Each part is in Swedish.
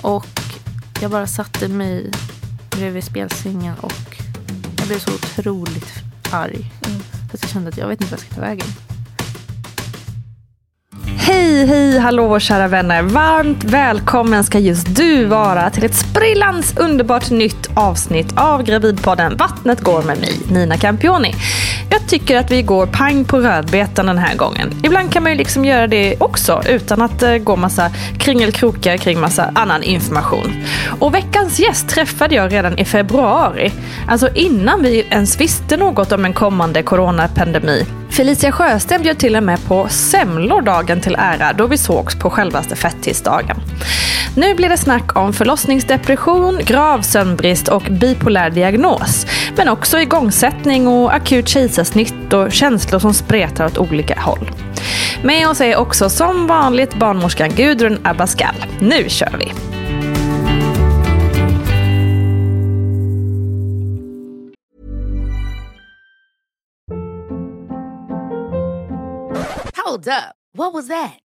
Och jag bara satte mig bredvid spelsängen och jag blev så otroligt arg. Mm. Att jag kände att jag vet inte vad jag ska ta vägen. Hej, hej, hallå kära vänner. Varmt välkommen ska just du vara till ett sprillans underbart nytt avsnitt av Gravidpodden Vattnet går med mig, Nina Campioni. Jag tycker att vi går pang på rödbetan den här gången. Ibland kan man ju liksom göra det också utan att eh, gå massa kringelkrokar kring massa annan information. Och veckans gäst träffade jag redan i februari. Alltså innan vi ens visste något om en kommande coronapandemi. Felicia Sjösten bjöd till och med på semlor dagen till ära då vi sågs på självaste fettisdagen. Nu blir det snack om förlossningsdepression, grav sömnbrist och bipolär diagnos. Men också igångsättning och akut kejsarsnitt och känslor som spretar åt olika håll. Med oss är också som vanligt barnmorskan Gudrun Abascal. Nu kör vi! Hold up. What was that?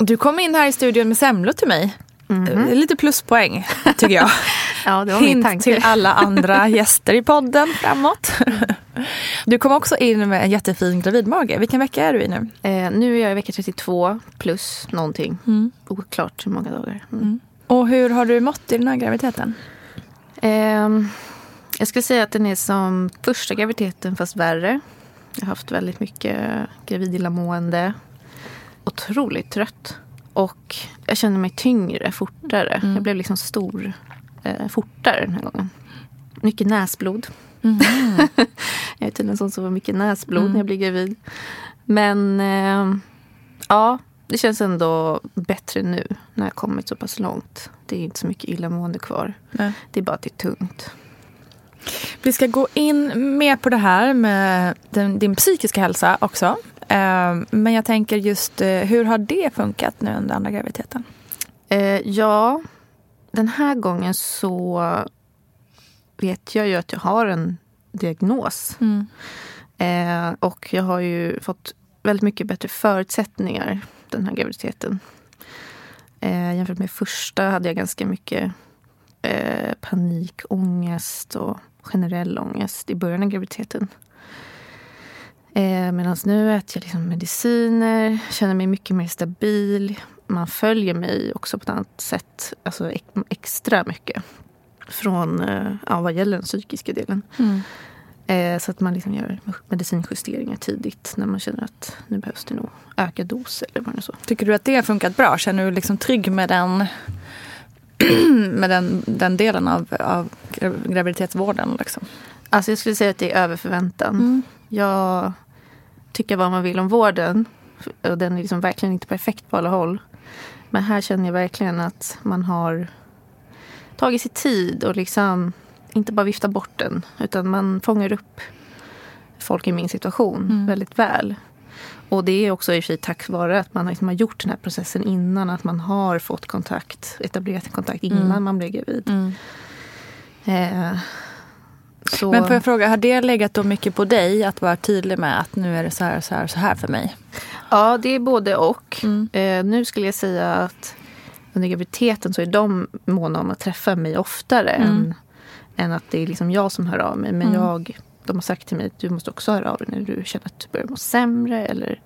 Du kom in här i studion med semlor till mig. Mm Lite pluspoäng, tycker jag. ja, det var Hint min tanke. till alla andra gäster i podden framåt. Du kom också in med en jättefin gravidmage. Vilken vecka är du i nu? Eh, nu är jag i vecka 32 plus någonting. Mm. Oklart hur många dagar. Mm. Mm. Och hur har du mått i den här graviditeten? Eh, jag skulle säga att den är som första graviditeten fast värre. Jag har haft väldigt mycket gravidillamående. Otroligt trött. Och jag känner mig tyngre fortare. Mm. Jag blev liksom stor eh, fortare den här gången. Mycket näsblod. Mm. jag är tydligen sån som får mycket näsblod mm. när jag blir gravid. Men eh, ja, det känns ändå bättre nu när jag kommit så pass långt. Det är inte så mycket illamående kvar. Nej. Det är bara att det är tungt. Vi ska gå in mer på det här med den, din psykiska hälsa också. Ehm, men jag tänker just, eh, hur har det funkat nu under andra graviditeten? Eh, ja, den här gången så vet jag ju att jag har en diagnos. Mm. Eh, och jag har ju fått väldigt mycket bättre förutsättningar den här graviditeten. jämfört med första hade jag ganska mycket eh, panikångest och generell ångest i början av graviditeten. Eh, Medan nu äter jag liksom mediciner, känner mig mycket mer stabil. Man följer mig också på ett annat sätt, alltså ex- extra mycket. Från eh, ja, vad gäller den psykiska delen. Eh, så att man liksom gör medicinjusteringar tidigt när man känner att nu behövs det nog ökad dos eller vad det så. Tycker du att det har funkat bra? Känner du dig liksom trygg med den, med den, den delen av, av gra- graviditetsvården? Liksom? Alltså jag skulle säga att det är över förväntan. Jag tycker vad man vill om vården. Och den är liksom verkligen inte perfekt på alla håll. Men här känner jag verkligen att man har tagit sig tid och liksom inte bara vifta bort den. Utan man fångar upp folk i min situation väldigt väl. Och det är också i och för sig tack vare att man liksom har gjort den här processen innan. Att man har fått kontakt, etablerat en kontakt innan man blev gravid. Eh, så... Men får jag fråga, har det legat då mycket på dig att vara tydlig med att nu är det så här, så här, så här för mig? Ja, det är både och. Mm. Eh, nu skulle jag säga att under graviditeten så är de måna om att träffa mig oftare Mm. än, än att det är liksom jag som hör av mig. Men jag, de har sagt till mig att du måste också höra av dig när du känner att du börjar må sämre eller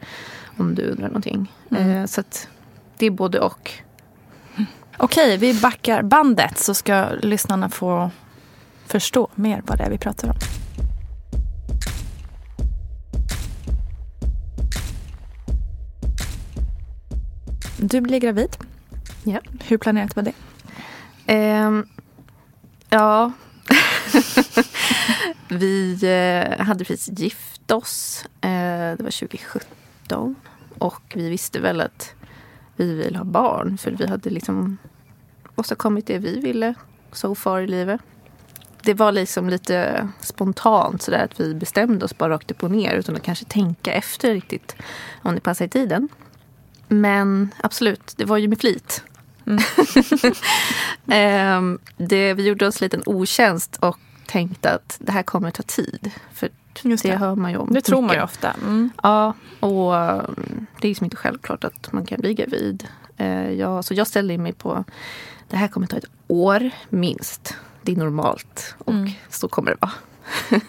om du undrar någonting. Mm. Eh, så att det är både och. Okej, vi backar bandet så ska lyssnarna få förstå mer vad det är vi pratar om. Du blir gravid. Ja. Hur planerat var det? Ehm, ja. vi eh, hade precis gift oss. Eh, det var 2017. Och vi visste väl att vi vill ha barn. För vi hade liksom åstadkommit det vi ville so far i livet. Det var liksom lite spontant sådär att vi bestämde oss bara rakt upp och ner utan att kanske tänka efter riktigt om det passar i tiden. Men absolut, det var ju med flit. Ehm, det, vi gjorde oss en liten otjänst och tänkte att det här kommer ta tid. För Just det, det. hör man ju om. Det tror man ju ofta. Mm. Ja, och um, det är liksom inte självklart att man kan bli gravid. Eh, jag, så jag ställde in mig på det här kommer ta ett år minst. Det är normalt och så kommer det vara.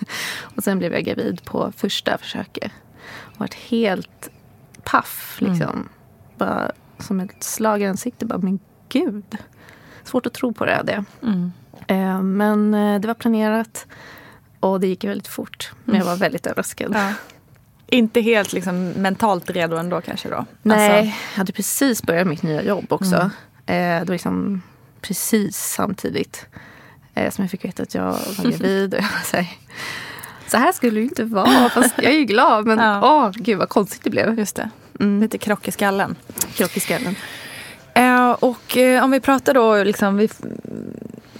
och sen blev jag gravid på första försöket. Och varit helt paff liksom. Bara som ett slag i ansiktet. Bara, men gud. Svårt att tro på det hade jag. Eh, men eh, det var planerat. Och det gick väldigt fort. Men jag var väldigt överraskad. Ja. Inte helt liksom, mentalt redo ändå kanske då? Nej, Alltså, jag hade precis börjat mitt nya jobb också. Eh, det var liksom precis samtidigt eh, som jag fick veta att jag var gravid. Och jag var så, här, så här skulle det ju inte vara. Fast jag är ju glad. Men Ja. åh, gud vad konstigt det blev. just det. Mm. Lite krock i skallen. Krock i skallen. Eh, och eh, om vi pratar då, liksom, vi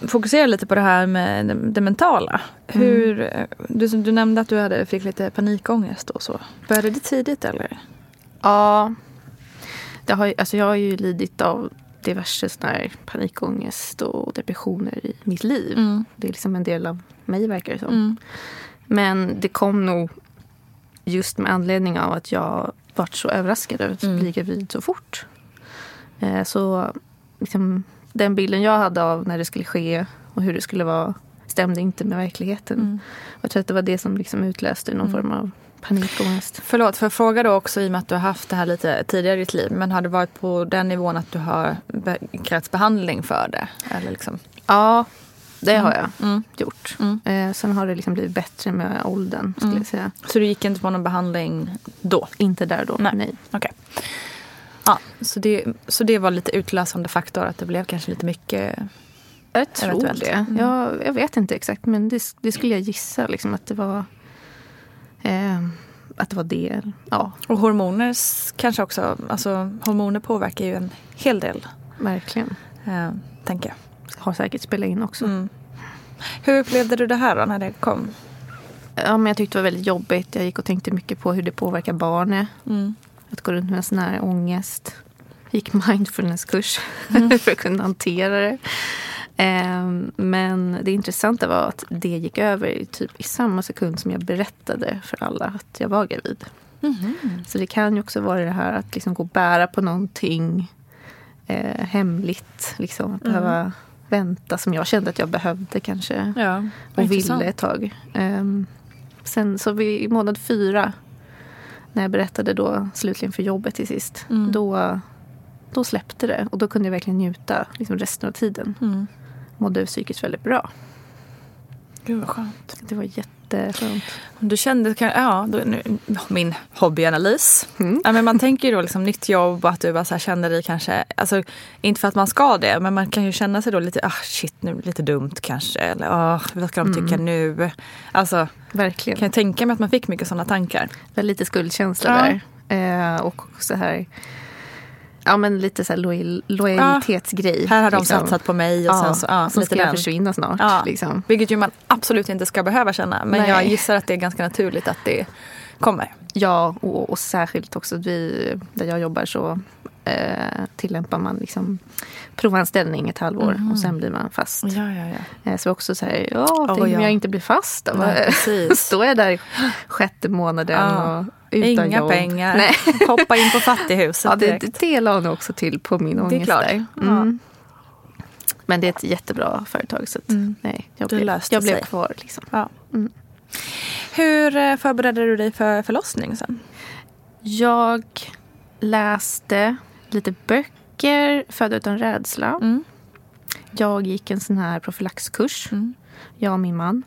fokuserar lite på det här med det, det mentala. Hur, eh, du, du nämnde att du hade, fick lite panikångest och så. Började det tidigt eller? Ja, det har, alltså jag har ju lidit av diverse sån här panikångest och depressioner i mitt liv. Det är liksom en del av mig verkar det som. Men det kom nog just med anledning av att jag varit så överraskad över att bli gravid så fort. Eh, så liksom, den bilden jag hade av när det skulle ske och hur det skulle vara stämde inte med verkligheten. Och jag tror att det var det som liksom utlöste någon form av panikångest. Förlåt, för jag fråga då också i och med att du har haft det här lite tidigare i ditt liv. Men har det varit på den nivån att du har krävts behandling för det? Eller liksom? Ja, det har jag Mm. gjort. Eh, sen har det liksom blivit bättre med åldern. Skulle jag säga. Så du gick inte på någon behandling då? Inte där då. Nej. Nej. Okej. Ja, så det, så det var lite utlösande faktor att det blev kanske lite mycket. Jag tror Eventuellt. det. Mm. Jag, jag vet inte exakt. Men det, det skulle jag gissa. Liksom, att det var eh, att det var det. Ja, Och hormoner kanske också. Alltså hormoner påverkar ju en hel del. verkligen. Eh, tänker jag. Har säkert spelat in också. Mm. Hur upplevde du det här då när det kom? Ja, men jag tyckte det var väldigt jobbigt. Jag gick och tänkte mycket på hur det påverkar barnet. Mm. Att gå runt med en sån här ångest. Gick mindfulnesskurs Mm. för att kunna hantera det. Ehm, men det intressanta var att det gick över i, typ, i samma sekund som jag berättade för alla att jag var gravid. Mm-hmm. Så det kan ju också vara det här att liksom gå och bära på någonting eh, hemligt. Liksom, att behöva vänta som jag kände att jag behövde kanske. Ja, och intressant. ville ett tag. Ehm, sen så vid, i månad fyra, när jag berättade då slutligen för jobbet till sist, Mm. då, då släppte det. Och då kunde jag verkligen njuta liksom resten av tiden. Mm. Mådde psykiskt väldigt bra. Gud vad skönt. Det var jätteskönt. Du kände, ja, då, nu, min hobbyanalys. Mm. Ja, men man tänker ju då liksom nytt jobb och att du bara så känner dig kanske, alltså inte för att man ska det, men man kan ju känna sig då lite, ah shit nu lite dumt kanske, eller ah, vad ska de tycka nu? Alltså, Verkligen. kan jag tänka mig att man fick mycket sådana tankar. Lite skuldkänsla Ja. där. Eh, och så här, ja men lite så här lojal, lojalitetsgrej. Här har de liksom. satsat på mig och Ja, sen så, ja, lite ska den. försvinna snart. Ja, Liksom. Vilket ju man absolut inte ska behöva känna, men Nej. jag gissar att det är ganska naturligt att det kommer. Ja, och, och särskilt också vi, där jag jobbar så eh, tillämpar man liksom provanställning ett halvår och sen blir man fast. Ja, ja, ja. Eh, så också så här, ja, Oh, tänk om ja. jag inte blir fast då? Nej. Står jag där sjätte månaden Ja. och utan Inga jobb? pengar. Nej. Hoppa in på fattighuset Ja, det, direkt. det la nog också till på min Det är ångest klart. Mm. Men det är ett jättebra företag så att, nej, jag Det blev, jag blev kvar. Liksom. Ja. Hur eh, förberedde du dig för förlossning sen? Jag läste lite böcker, Föda utan rädsla. Mm. Jag gick en sån här profylaxkurs, Mm. jag och min man.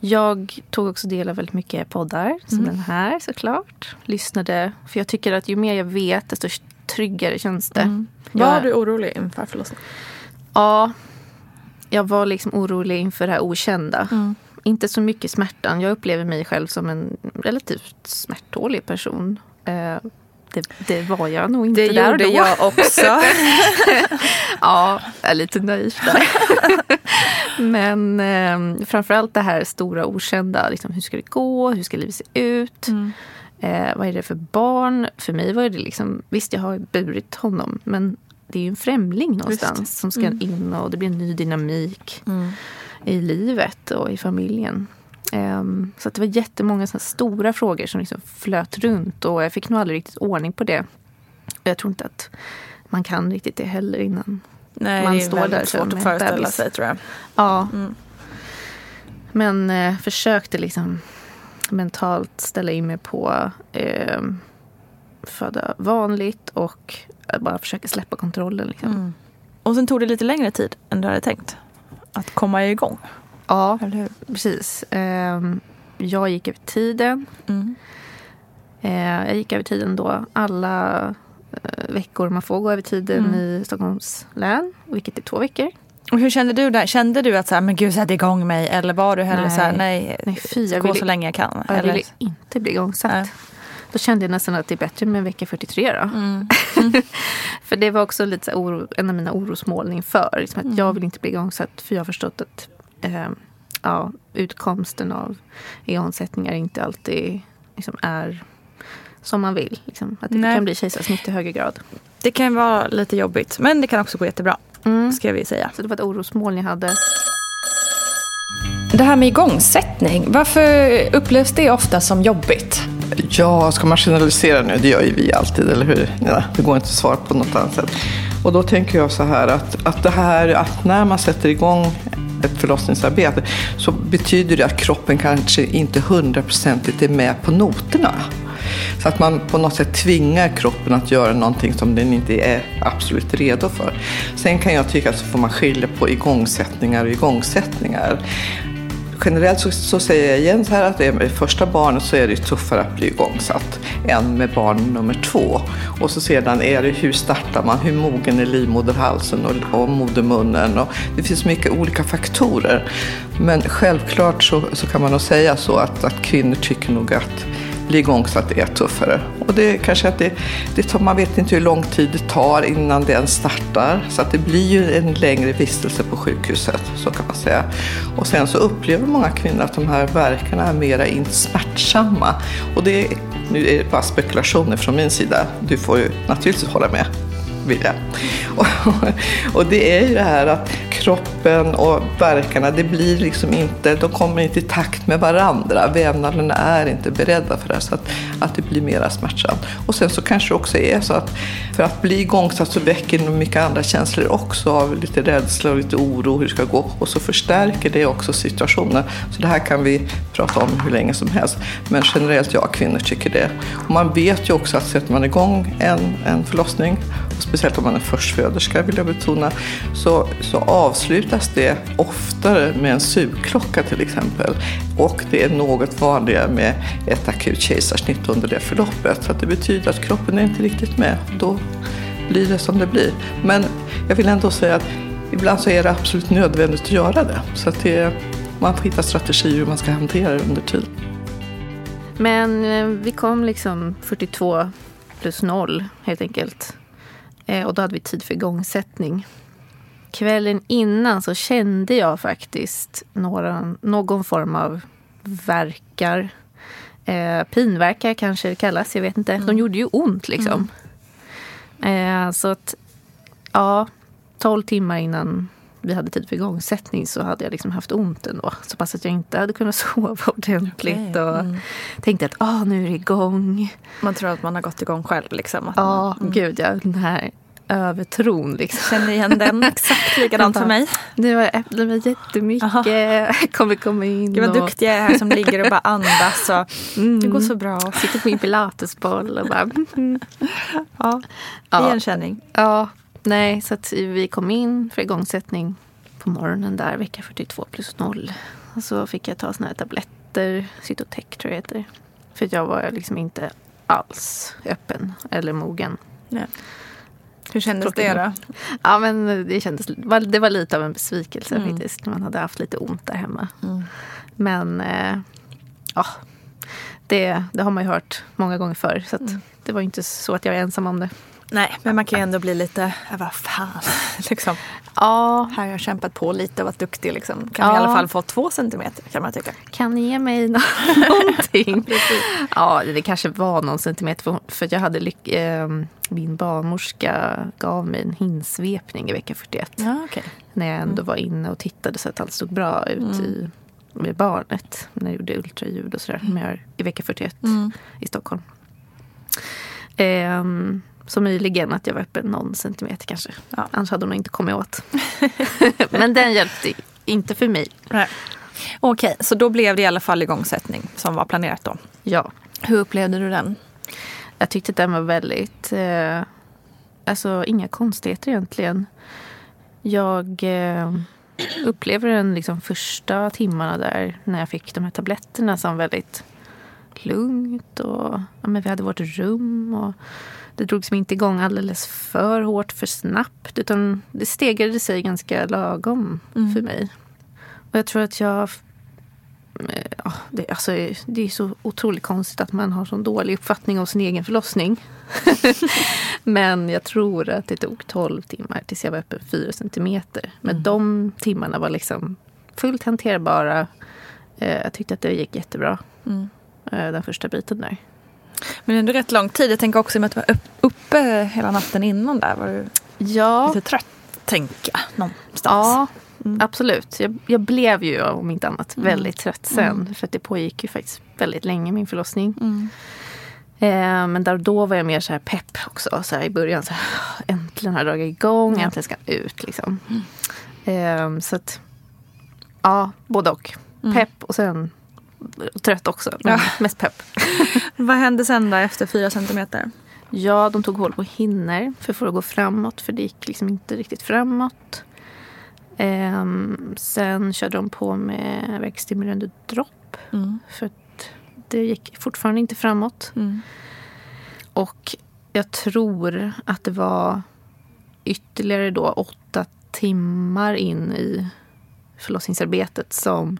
Jag tog också del av väldigt mycket poddar, som Mm. den här såklart. Lyssnade, för jag tycker att ju mer jag vet, desto tryggare känns det. Mm. Jag- Var du orolig inför förlossningen? Ja, jag var liksom orolig inför det här okända. Mm. Inte så mycket smärtan. Jag upplever mig själv som en relativt smärttålig person. Eh, det, det var jag nog inte Det där och gjorde då. jag också. Ja, jag är lite naiv där. Men eh, framförallt det här stora okända. Liksom, hur ska det gå? Hur ska livet se ut? Mm. Eh, vad är det för barn? För mig var det liksom, visst jag har burit honom men det är ju en främling någonstans som ska in och det blir en ny dynamik Mm. i livet och i familjen. Ehm, så att det var jättemånga såna stora frågor som liksom flöt runt och jag fick nog aldrig riktigt ordning på det. Och Jag tror inte att man kan riktigt det heller innan. Nej, Man det är står väldigt där svårt att föreställa bebis. sig tror jag. Ja. Mm. Men eh, försökte liksom mentalt ställa in mig på eh, föda vanligt och bara försöka släppa kontrollen. Liksom. Mm. Och sen tog det lite längre tid än du hade tänkt att komma igång. Ja, precis. Ehm, jag gick över tiden. Mm. Eh, jag gick över tiden då alla eh, veckor man får gå över tiden Mm. i Stockholms län, vilket är två veckor. Och hur kände du där? Kände du att så här, men gud sätt igång mig? Eller var du hellre Nej. så här, nej, Nej, fy, jag gå ville- så länge jag kan? Jag Eller? ville inte bli igångsatt. Nej. Då kände jag nästan att det är bättre med vecka 43 då. Mm. För det var också lite så oro, en av mina orosmål inför. Liksom Mm. att Jag vill inte bli igångsatt för jag har förstått att eh, ja, utkomsten av igångsättningar inte alltid liksom, är som man vill. Liksom. Att det Nej. kan bli kejsarsnitt i högre grad. Det kan vara lite jobbigt, men det kan också gå jättebra. Mm. Ska vi säga. Så det var ett orosmål jag hade. Det här med igångsättning, varför upplevs det ofta som jobbigt? Ja, ska man generalisera nu? Det gör ju vi alltid, eller hur? Ja, det går inte att svara på något annat sätt. Och då tänker jag så här att, att det här att när man sätter igång ett förlossningsarbete så betyder det att kroppen kanske inte hundraprocentigt är med på noterna. Så att man på något sätt tvingar kroppen att göra någonting som den inte är absolut redo för. Sen kan jag tycka att så får man skilja på igångsättningar och igångsättningar generellt så, så säger jag igen så här att det med första barnet så är det tuffare att bli igångsatt än med barn nummer två. Och så sedan är det hur startar man, hur mogen är livmoderhalsen och, och modermunnen. Och det finns mycket olika faktorer. Men självklart så, så kan man nog säga så att, att kvinnor tycker nog att bli det är tuffare. Och det är kanske att det, det tar, man vet inte hur lång tid det tar innan den startar. Så att det blir ju en längre vistelse på sjukhuset, så kan man säga. Och sen så upplever många kvinnor att de här verkarna är mera inte smärtsamma. Och det är, nu är det bara spekulationer från min sida. Du får ju naturligtvis hålla med vilja. Och, och det är ju det här att kroppen och verkarna, det blir liksom inte, de kommer inte i takt med varandra. Vävnaderna är inte beredda för det, så att, att det blir mera smärtsamt. Och sen så kanske det också är så att för att bli igångsatt så väcker det mycket andra känslor också av lite rädsla och lite oro hur det ska gå. Och så förstärker det också situationen. Så det här kan vi prata om hur länge som helst. Men generellt, ja, kvinnor tycker det. Och man vet ju också att sätter man igång en, en förlossning, speciellt om man är förstföderska vill jag betona, så, så avslutas det oftare med en sugklocka till exempel. Och det är något vanligare med ett akut kejsarsnitt under det förloppet. Så det betyder att kroppen är inte riktigt med. Då blir det som det blir. Men jag vill ändå säga att ibland så är det absolut nödvändigt att göra det. Så att det, man får hitta strategier hur man ska hantera det under tiden. Men eh, vi kom liksom 42 plus 0 helt enkelt. Eh, och då hade vi tid för igångsättning. Kvällen innan så kände jag faktiskt några, någon form av verkar. Eh, pinverkar kanske det kallas, jag vet inte. De gjorde ju ont liksom. Eh, så att, ja, 12 timmar innan vi hade tid för igångsättning så hade jag liksom haft ont ändå. Så pass att jag inte hade kunnat sova ordentligt. Okej, Och mm. tänkte att ah, nu är det igång. Man tror att man har gått igång själv. Liksom. Att Ja, man, gud ja. Den här övertron liksom. Känner igen den exakt likadant för mig. Det var äpplen med jättemycket. Aha. Jag kommer komma in Gud vad och duktig jag är här som ligger och bara andas. Och, Mm. Det går så bra. sitter på min pilatesboll och bara... mm. Ja, Ja. igenkänning. Ja, nej, så att vi kom in för igångsättning på morgonen där, vecka 42 plus 0. Och så fick jag ta såna här tabletter, Cytotec tror jag heter. För jag var liksom inte alls öppen eller mogen. Hur kändes det då? Ja, men det kändes, det var lite av en besvikelse Mm. faktiskt. Man hade haft lite ont där hemma. Mm. Men eh, ja, det, det har man ju hört många gånger förr. Så Mm. det var inte så att jag är ensam om det. Nej, men man kan ju ändå bli lite, ja, vad fan. liksom. Ja, Här har jag kämpat på lite och varit duktig. Liksom. Kan Ja. i alla fall få två centimeter kan man tycka. kan ni ge mig nå- någonting? ja, det kanske var någon centimeter. För, för jag hade lyck, eh, min barnmorska gav mig en hinsvepning i vecka 41. Ja, okej. När jag ändå var inne och tittade så att allt såg bra ut i, med barnet. När jag gjorde ultraljud och sådär. Jag gör i vecka 41 i Stockholm. Ehm, så möjligen att jag var öppen någon centimeter kanske. Ja. Annars hade hon inte kommit åt. Men den hjälpte inte för mig. Nej. Okej, så då blev det i alla fall igångsättning som var planerat då. Ja, Hur upplevde du den? jag tyckte att den var väldigt... Eh, alltså inga konstigheter egentligen. Jag eh, upplever den liksom första timmarna där när jag fick de här tabletterna som väldigt lugnt. Och, ja, men vi hade vårt rum och det drogs inte igång alldeles för hårt, för snabbt. Utan det stegrade sig ganska lagom för mig. Och jag tror att jag... eh, Ja, det, alltså, det är så otroligt konstigt att man har så dålig uppfattning om sin egen förlossning. Men jag tror att det tog 12 timmar tills jag var öppen 4 centimeter. Men de timmarna var liksom fullt hanterbara. Eh, Jag tyckte att det gick jättebra. eh, Den första biten där. Men ändå rätt lång tid. Jag tänker också i och med att du var upp, uppe hela natten innan där. Var du Ja, lite trött, tänker jag. Någonstans. ja absolut. Jag, jag blev ju om inte annat väldigt trött sen. För att det pågick ju faktiskt väldigt länge min förlossning. Eh, men där och då var jag mer så här pepp också. Så I början så här, äntligen har jag dragit igång, äntligen ska jag ut. Liksom. Eh, så att, ja, både och. Pepp och sen trött också. Ja. mest pepp. Vad hände sen då efter fyra centimeter? Ja, de tog hål på hinner för att få det att gå framåt. För det gick liksom inte riktigt framåt. Ehm, sen körde de på med verkstimulerande dropp. För att det gick fortfarande inte framåt. Och jag tror att det var ytterligare då åtta timmar in i förlossningsarbetet som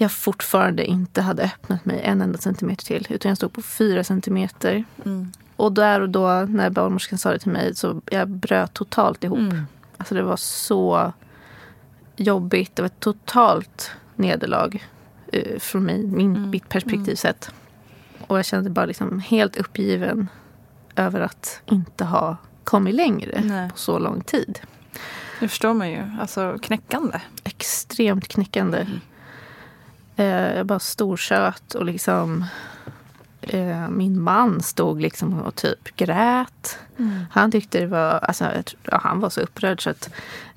jag fortfarande inte hade öppnat mig en enda centimeter till. Utan jag stod på fyra centimeter. Och där och då när barnmorskan sa det till mig så jag bröt totalt ihop. Alltså det var så jobbigt. Det var ett totalt nederlag eh, från mig, min, mitt perspektiv sett. Och jag kände bara liksom helt uppgiven över att inte ha kommit längre Nej. på så lång tid. Det förstår man ju. Alltså knäckande. Extremt knäckande. Eh, jag bara stortjöt och liksom eh, min man stod liksom och typ grät. Han tyckte det var, alltså, ja, han var så upprörd så att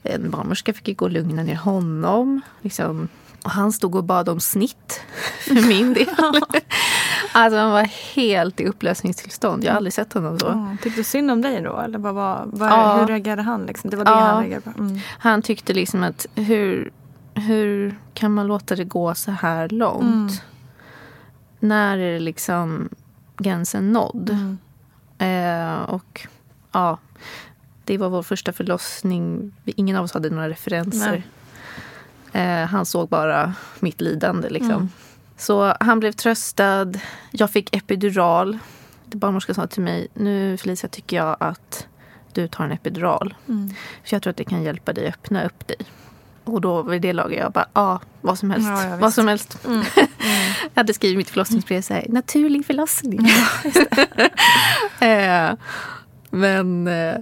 en barnmorska fick gå och lugna ner honom. Liksom. Och han stod och bad om snitt för min del. alltså han var helt i upplösningstillstånd. Jag har aldrig sett honom så. Ja, tyckte du synd om dig då? Eller vad, var- vad, Ja. hur reagerade han? Liksom? Det var det Ja. han reagerade på. Mm. Han tyckte liksom att hur, hur kan man låta det gå så här långt? När är det liksom gränsen nådd? Eh, och ja, det var vår första förlossning. Ingen av oss hade några referenser. Eh, han såg bara mitt lidande liksom. Så han blev tröstad. Jag fick epidural. Barnmorskan sa till mig, nu Felicia tycker jag att du tar en epidural. För jag tror att det kan hjälpa dig öppna upp dig. Och då vid det laget jag bara, ja, vad som helst. Ja, vad som helst. jag hade skrivit mitt förlossningsbrev så här, naturlig förlossning. eh, men eh,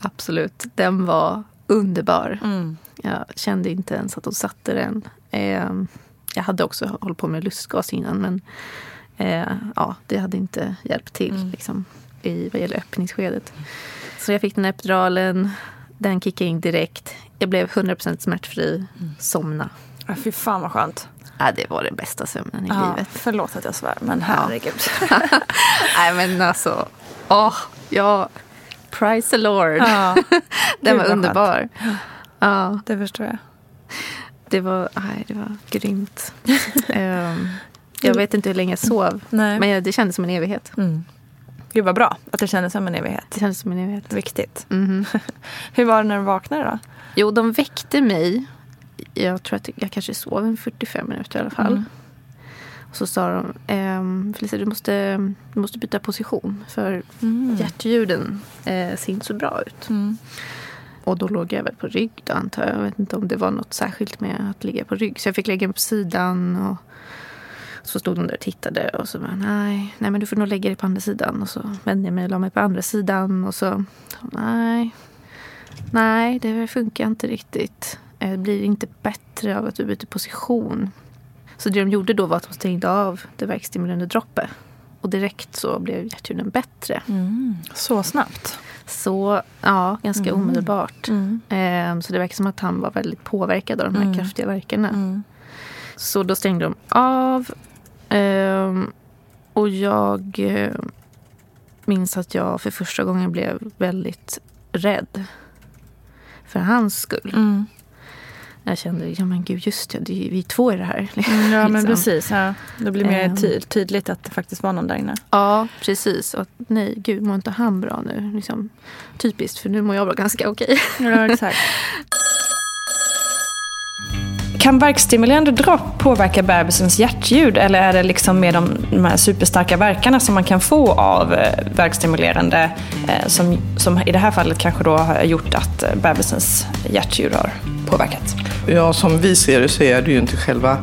absolut, den var underbar. Mm. Jag kände inte ens att de satte den. Eh, jag hade också hållit på med lustgas innan men ja, det hade inte hjälpt till liksom, i vad gäller öppningsskedet. Så jag fick den här epiduralen. Den kickade in direkt. Jag blev 100% smärtfri. Somna. Ja, fy fan vad skönt. Ja, det var den bästa sömnen i Ja, livet. förlåt att jag svär, men herregud. Nej men alltså, åh, ja, price the Lord. Ja, den var vad underbar. Ja, det förstår jag. det var, nej, det var grymt. Ehm, jag vet inte hur länge jag sov, Nej. men det kändes som en evighet. Mm. Gud vad bra att det kändes som en evighet. Det kändes som en evighet. Viktigt. Mhm. Hur var det när du vaknade då? Jo, de väckte mig. Jag tror att jag kanske sov en 45 minuter i alla fall. Mm. Och så sa de, ehm, Felicia du måste, du måste byta position för hjärtljuden eh, ser inte så bra ut. Mm. Och då låg jag väl på rygg då antar jag. Jag vet inte om det var något särskilt med att ligga på rygg. Så jag fick lägga mig på sidan. Och så stod de där och tittade och så bara, nej, nej men du får nog lägga dig på andra sidan. Och så vände jag mig och la mig på andra sidan. Och så, nej, nej det funkar inte riktigt. Eh, Det blir inte bättre av att du byter position. Så det de gjorde då var att de stängde av det verkstimulerande droppet. Och direkt så blev hjärtljuden bättre. Så snabbt. Så ja, ganska omedelbart. Mm. Ehm, så det verkar som att han var väldigt påverkad av de här Mm. kraftiga verkarna. Mm. Så då stängde de av. Ehm, och jag eh, minns att jag för första gången blev väldigt rädd. För hans skull. Mm. Jag kände, ja men gud just det, det är vi två i det här. Ja men Liksom. precis. Ja. Det blir mer ty- tydligt att det faktiskt var någon där inne. Ja, precis. Och nej, gud mår inte han bra nu? Liksom, typiskt, för nu mår jag bra ganska okej. Ja exakt. Kan verkstimulerande dropp påverka bebisens hjärtljud eller är det liksom med de, de här superstarka verkarna som man kan få av eh, verkstimulerande eh, som, som i det här fallet kanske då har gjort att eh, bebisens hjärtljud har påverkats? Ja, som vi ser det så är det ju inte själva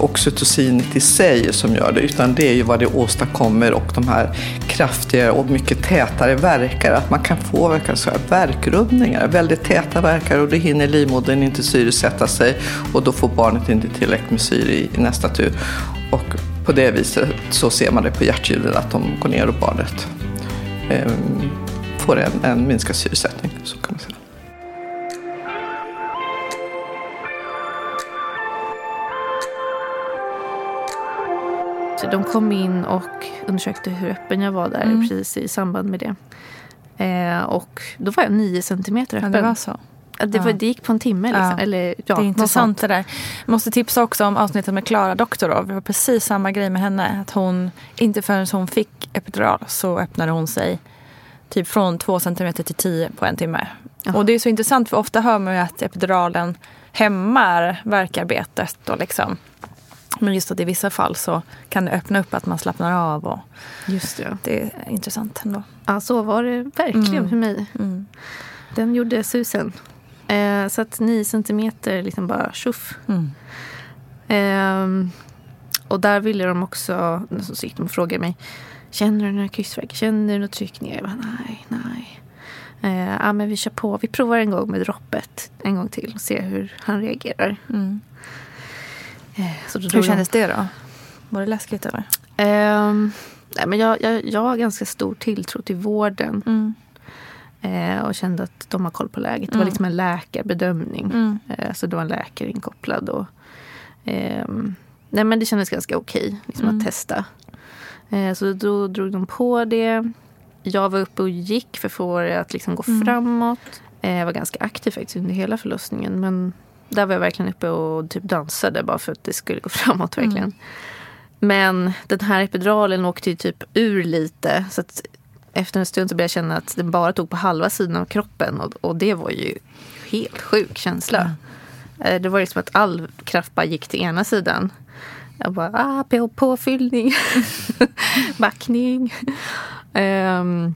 oxytocinet i sig som gör det, utan det är ju vad det åstadkommer och de här kraftigare och mycket tätare verkar. Att man kan få verkar så här, verkrubbningar, väldigt täta verkar och då hinner livmodern inte syresätta sig och då får barnet inte tillräckligt med syre i, i nästa tur. Och på det viset så ser man det på hjärtljuden att de går ner och barnet eh, får en, en minskad syresättning. Så kan man säga. De kom in och undersökte hur öppen jag var där Mm. precis i samband med det. Eh, och då var jag nio centimeter Ja, öppen. det var så. Ja, det, var, Ja. det gick på en timme. Liksom. Ja. Eller, ja, det är intressant det där. Jag måste tipsa också om avsnittet med Klara Doktorov. Det var precis samma grej med henne. Att hon, inte förrän hon fick epidural så öppnade hon sig typ från två centimeter till tio på en timme. Ja. Och det är så intressant för ofta hör man ju att epiduralen hämmar verkarbetet. Och liksom. Men just att i vissa fall så kan det öppna upp att man slappnar av. Och Just det. det är intressant ändå. Ja, så var det verkligen Mm. för mig. Mm. Den gjorde susen. Eh, så att nio centimeter liksom bara tjoff. Mm. Ehm, och där ville de också, så gick de och frågade mig, känner du några kryssverk? Känner du några tryckningar? Jag bara, nej, nej. Eh, ja, men vi kör på. Vi provar en gång med droppet en gång till och ser hur han reagerar. Mm. Eh, Hur kändes det då? Var det läskigt eller? Ehm, nej, men jag, jag, jag har ganska stor tilltro till vården. Mm. Eh, och kände att de har koll på läget. Det var Mm. liksom en läkarbedömning. Mm. Eh, så det var en läkare inkopplad. Och, ehm, nej, men det kändes ganska okej liksom, Mm. att testa. Eh, så då drog de på det. Jag var uppe och gick för att få det att liksom gå Mm. framåt. Eh, jag var ganska aktiv faktiskt under hela förlossningen. Men där var jag verkligen uppe och typ dansade bara för att det skulle gå framåt verkligen. Mm. Men den här epiduralen åkte ju typ ur lite. Så att efter en stund så började jag känna att den bara tog på halva sidan av kroppen. Och, och det var ju helt sjuk känsla. Eh, Det var ju som att all kraft bara gick till ena sidan. Jag bara, ah, på, påfyllning, backning. Ehm,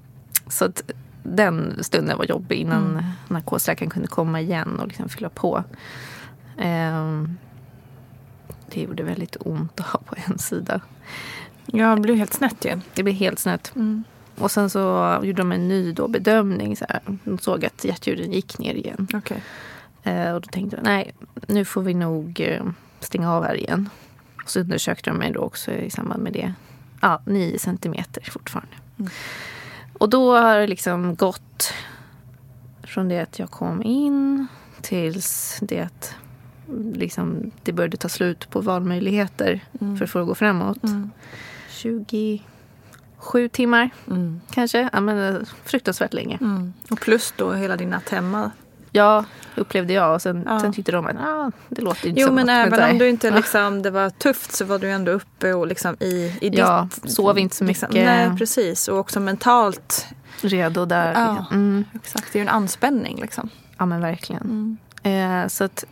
så att den stunden var jobbig innan narkosläkaren kunde komma igen och liksom fylla på. Ehm, det gjorde väldigt ont att ha på en sida. Ja, det blev helt snett ju. Det blev helt snett. Mm. Och sen så gjorde de en ny då bedömning. Så här. De såg att hjärtljuden gick ner igen. Okej. Eh, och då tänkte jag, nej, nu får vi nog eh, stänga av här igen. Och så undersökte de mig då också i samband med det. Ja, nio centimeter fortfarande. Och då har det liksom gått från det att jag kom in tills det att liksom, det började ta slut på valmöjligheter för att få det gå framåt. 27 timmar Mm. kanske. Ja, men, eh, fruktansvärt länge. Mm. Och plus då hela din natt hemma. Ja, upplevde jag. Och sen, Ja. sen tyckte de att ah, det låter inte Jo som men något. även här, om du inte liksom, det var tufft så var du ändå uppe och liksom i, i Ja, ditt... sov inte så liksom- mycket. Nej precis och också mentalt. redo där. Ja. liksom. Mm. Exakt, det är ju en anspänning liksom. Ja, men verkligen. Mm. Eh, så att...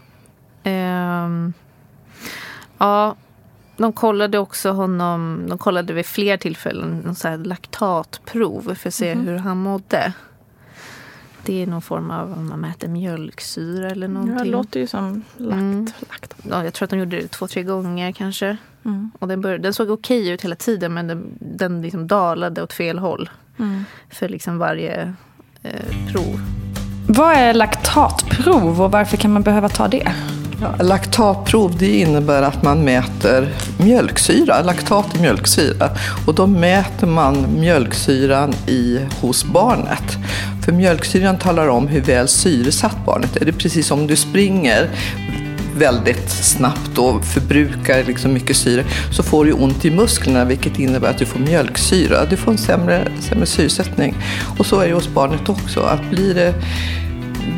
ehm, ja, de kollade också honom... De kollade vid fler tillfällen så här laktatprov för att se Mhm. hur han mådde. Det är någon form av om man mäter mjölksyra eller Ja, någonting. det låter ju som lakt. Mm. lakt. ja, jag tror att de gjorde det två, tre gånger kanske. Mm. Och den, började, den såg okej ut hela tiden men den, den liksom dalade åt fel håll Mm. för liksom varje eh, prov. Vad är laktatprov och varför kan man behöva ta det? Ja, laktatprov det innebär att man mäter mjölksyra, laktat i mjölksyra. Och då mäter man mjölksyran i, hos barnet. För mjölksyran talar om hur väl syresatt barnet är. Det är precis som du springer väldigt snabbt och förbrukar liksom mycket syre så får du ont i musklerna vilket innebär att du får mjölksyra. Du får en sämre, sämre syresättning. Och så är det hos barnet också. Att blir det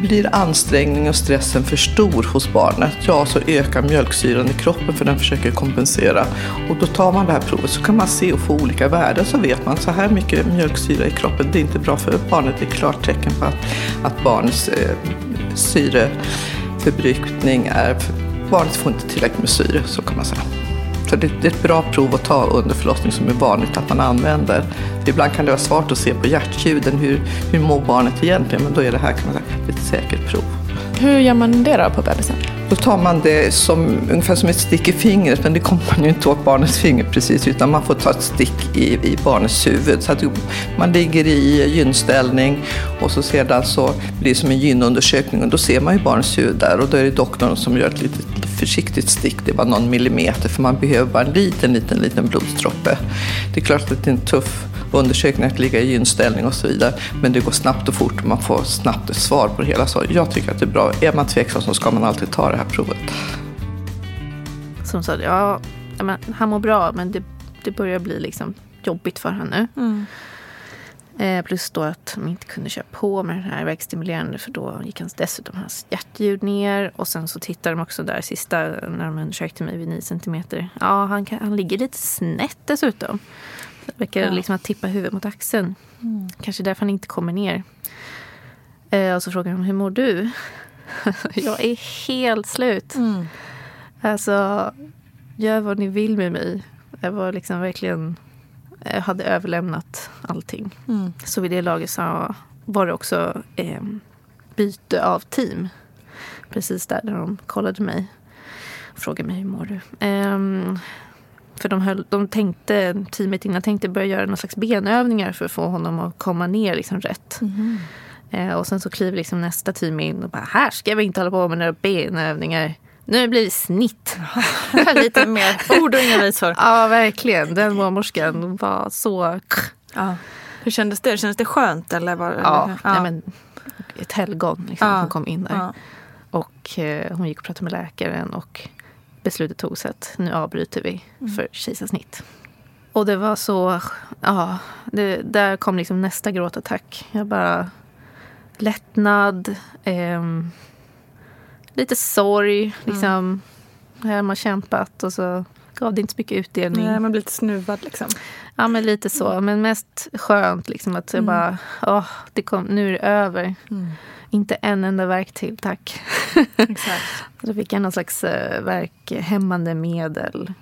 blir ansträngningen och stressen för stor hos barnet, ja så ökar mjölksyran i kroppen för den försöker kompensera. Och då tar man det här provet så kan man se och få olika värden så vet man så här mycket mjölksyra i kroppen, det är inte bra för barnet. Det är klart tecken på att, att barnets eh, syreförbrukning är, barnet får inte tillräckligt med syre, så kan man säga. Så det, är ett bra prov att ta under förlossning som är vanligt att man använder. För ibland kan det vara svårt att se på hjärtljuden hur, hur mår barnet egentligen, men då är det här kan man säga, ett säkert prov. Hur gör man det då på bebisen? Då tar man det som, ungefär som ett stick i fingret, men det kommer man ju inte åt barnets finger precis, utan man får ta ett stick i, i barnets huvud. Så att man ligger i gynställning och så sedan så blir det som en gynundersökning och då ser man ju barnets huvud där och då är det doktorn som gör ett litet försiktigt stick, det bara någon millimeter för man behöver bara en liten, liten, liten blodsdroppe. Det är klart att det är en tuff undersökning att ligga i gynställning och så vidare. Men det går snabbt och fort och man får snabbt ett svar på det hela. Så jag tycker att det är bra. Är man tveksam så ska man alltid ta det här provet. Som sa, ja, men, han mår bra men det, det börjar bli liksom jobbigt för honom nu. Eh, plus då att de inte kunde köra på med den här verkstimulerande för då gick hans, dessutom hans hjärtljud ner. Och sen så tittar de också där sista när de undersökte mig vid 9 centimeter. Ja, han, kan, han ligger lite snett dessutom. Det verkar liksom att tippa huvudet mot axeln. Kanske därför han inte kommer ner. Eh, och så frågar de, hur mår du? jag är helt slut. Alltså, gör vad ni vill med mig. Jag var liksom verkligen... Jag hade överlämnat allting. Så vid det laget så var det också eh, byte av team. Precis där, där de kollade mig. Frågade mig hur mår du? Ehm, för de, höll, de tänkte, teamet innan tänkte börja göra någon slags benövningar för att få honom att komma ner liksom rätt. Eh, och sen så kliver liksom nästa team in och bara, här ska vi inte hålla på med några benövningar. Nu blir det snitt. Lite mer ord och inga visor. Ja, verkligen. Den barnmorskan var så... Ja. Hur kändes det? Kändes det skönt? Eller var, Ja, eller? Nej, men ett helgon liksom, Ja. som kom in där. Ja. Och eh, hon gick och pratade med läkaren och beslutet togs att nu avbryter vi Mm. för kejsarsnitt. Och det var så, ja, det, där kom liksom nästa gråtattack. Jag bara, lättnad, ehm, lite sorg, Mm. liksom. Här har man kämpat och så gav det inte så mycket utdelning. Nej, man blir lite snuvad liksom. Ja, men lite så. Men mest skönt liksom att jag bara, åh, det kom, nu är det över. Inte en enda verk till, tack. Exakt. Så fick jag någon slags eh, verkhämmande medel.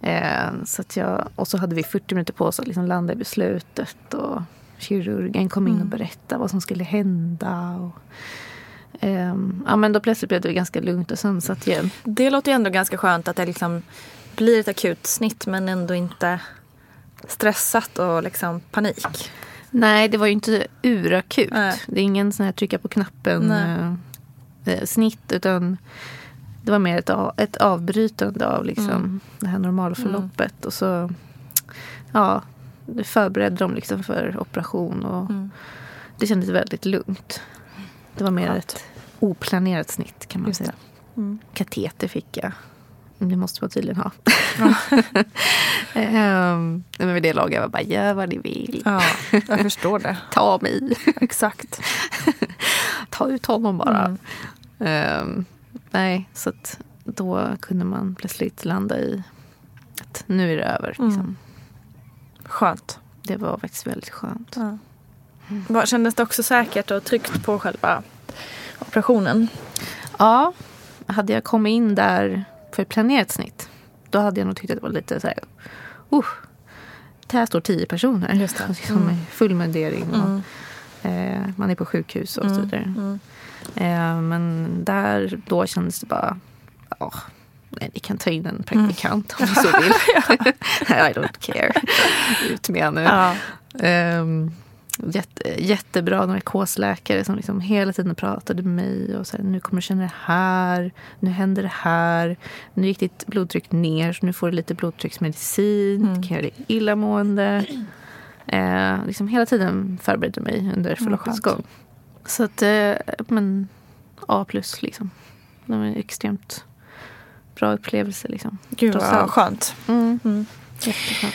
Eh, så att jag, och så hade vi 40 minuter på oss att liksom landa i beslutet. Och kirurgen kom in och berättade vad som skulle hända. Och, ja, men då plötsligt blev det ganska lugnt och sansat igen. Det låter ju ändå ganska skönt att det liksom blir ett akut snitt men ändå inte stressat och liksom panik. Nej, det var ju inte urakut. Nej. Det är ingen sån här trycka på knappen Nej. eh, eh, snitt. Utan det var mer ett, av, ett avbrytande av liksom Mm. det här normalförloppet. Och så ja, förberedde de liksom för operation. Och Mm. Det kändes väldigt lugnt. Det var mer Skönt. ett oplanerat snitt kan man säga. Mm. Kateter fick jag. Det måste man tydligen ha. um, men vid det laget var bara, gör vad ni vill. Ja, jag förstår det. Ta mig. Exakt. Ta ut honom bara. Mm. Ehm, nej, så att då kunde man plötsligt landa i att nu är det över. Liksom. Mm. Skönt. Det var faktiskt väldigt skönt. Ja. Kändes det också säkert och tryggt på själva operationen? Ja, hade jag kommit in där för ett planerat snitt då hade jag nog tyckt att det var lite så här... Uh, det här står tio personer. Just det. Liksom Mm. full mundering. Mm. eh, man är på sjukhus och så Mm. vidare. Mm. Eh, men där, då kändes det bara... Ja, nej, ni kan ta in en praktikant om ni så vill. I don't care. Ut med nu. Ja. Ehm, jätte, jättebra narkosläkare som liksom hela tiden pratade med mig. Och så här, nu kommer du känna det här. Nu händer det här. Nu gick ditt blodtryck ner så nu får du lite blodtrycksmedicin. Mm. Det kan göra dig illamående. Eh, liksom hela tiden förberedde mig under förloppets gång. Så att, eh, men A plus liksom. Det var en extremt bra upplevelse liksom. Gud vad skönt. Mm. Mm. Jätteskönt.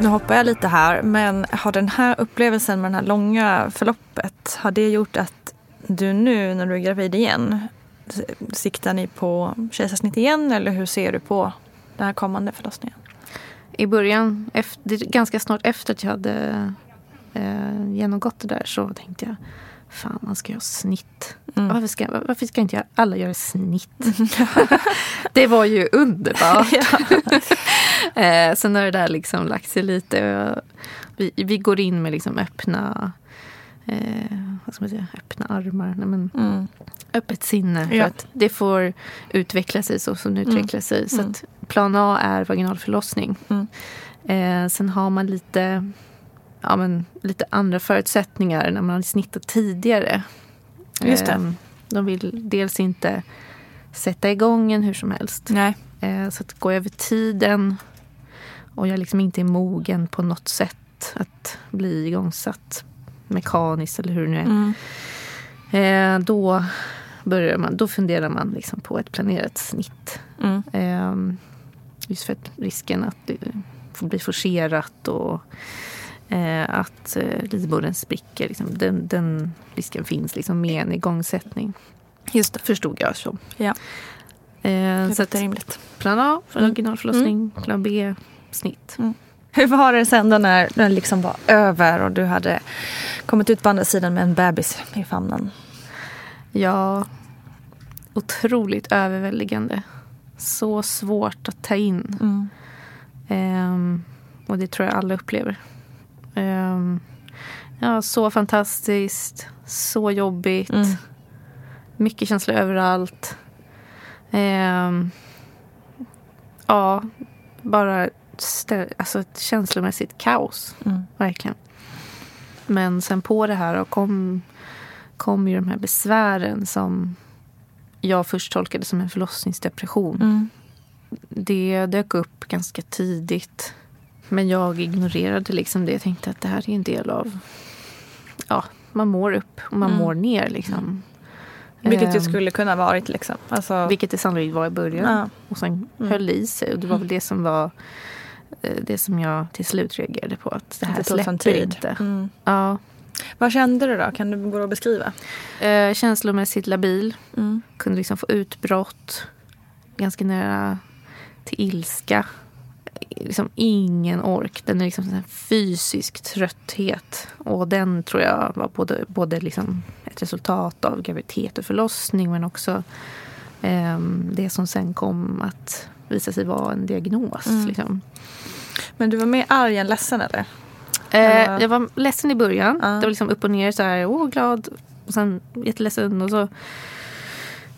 Nu hoppar jag lite här, men har den här upplevelsen med det här långa förloppet, har det gjort att du nu när du är gravid igen, siktar ni på kejsarsnitt igen eller hur ser du på den här kommande förlossningen? I början, efter, ganska snart efter att jag hade eh, genomgått det där så tänkte jag Fan, man ska göra snitt. Mm. Varför, ska, varför ska inte alla göra snitt? det var ju underbart. eh, sen har det där liksom lagt sig lite. Vi, vi går in med liksom öppna, eh, vad ska man säga, öppna armar. Nej, men, Mm. Öppet sinne. För Ja. att det får utveckla sig så som det utvecklar sig. Så Mm. att plan A är vaginal förlossning. Mm. Eh, sen har man lite, ja, men, lite andra förutsättningar när man har snittat tidigare. Just det. Eh, de vill dels inte sätta igång en hur som helst. Nej. Eh, så att gå över tiden och jag liksom inte är mogen på något sätt att bli igångsatt mekaniskt eller hur det nu är. Mm. Eh, då, börjar man, då funderar man liksom på ett planerat snitt. Mm. Just för att risken att det får bli forcerat och att eh, livmodern spricker. Liksom, den, den risken finns liksom med en igångsättning. Just det. Förstod jag som. Ja. Eh, Det så låter rimligt. plan A, Mm. vaginalförlossning. Plan B, snitt. Hur var det sen då när den liksom var över och du hade kommit ut på andra sidan med en bebis i famnen? Ja, otroligt överväldigande. Så svårt att ta in. Mm. Ehm, och det tror jag alla upplever. Ehm, ja, så fantastiskt, så jobbigt. Mm. Mycket känslor överallt. Ehm, ja, bara alltså ett känslomässigt kaos. Mm. Verkligen. Men sen på det här och kom, kom ju de här besvären som jag först tolkade som en förlossningsdepression. Mm. Det dök upp ganska tidigt. Men jag ignorerade liksom det. Jag tänkte att det här är en del av... Ja, man mår upp och man Mm. mår ner liksom. Vilket ju Ehm, skulle kunna varit liksom. Alltså, Vilket det sannolikt var i början. Ja. Och sen Mm. höll det i sig. Och det var väl det som var eh, det som jag till slut reagerade på. Att det här det släpper tid. inte. Mm. Ja. Vad kände du då? Kan du gå och beskriva? Eh, känslomässigt labil. Mm. Kunde liksom få utbrott. Ganska nära till ilska. Liksom ingen ork. Den är liksom en fysisk trötthet. Och den tror jag var både, både liksom ett resultat av graviditet och förlossning men också ehm, det som sen kom att visa sig vara en diagnos. Mm. Liksom. Men du var mer arg än ledsen eller? Eh, jag var ledsen i början. Ja. Det var liksom upp och ner. Så här, åh, glad. Och sen jätteledsen. Och så.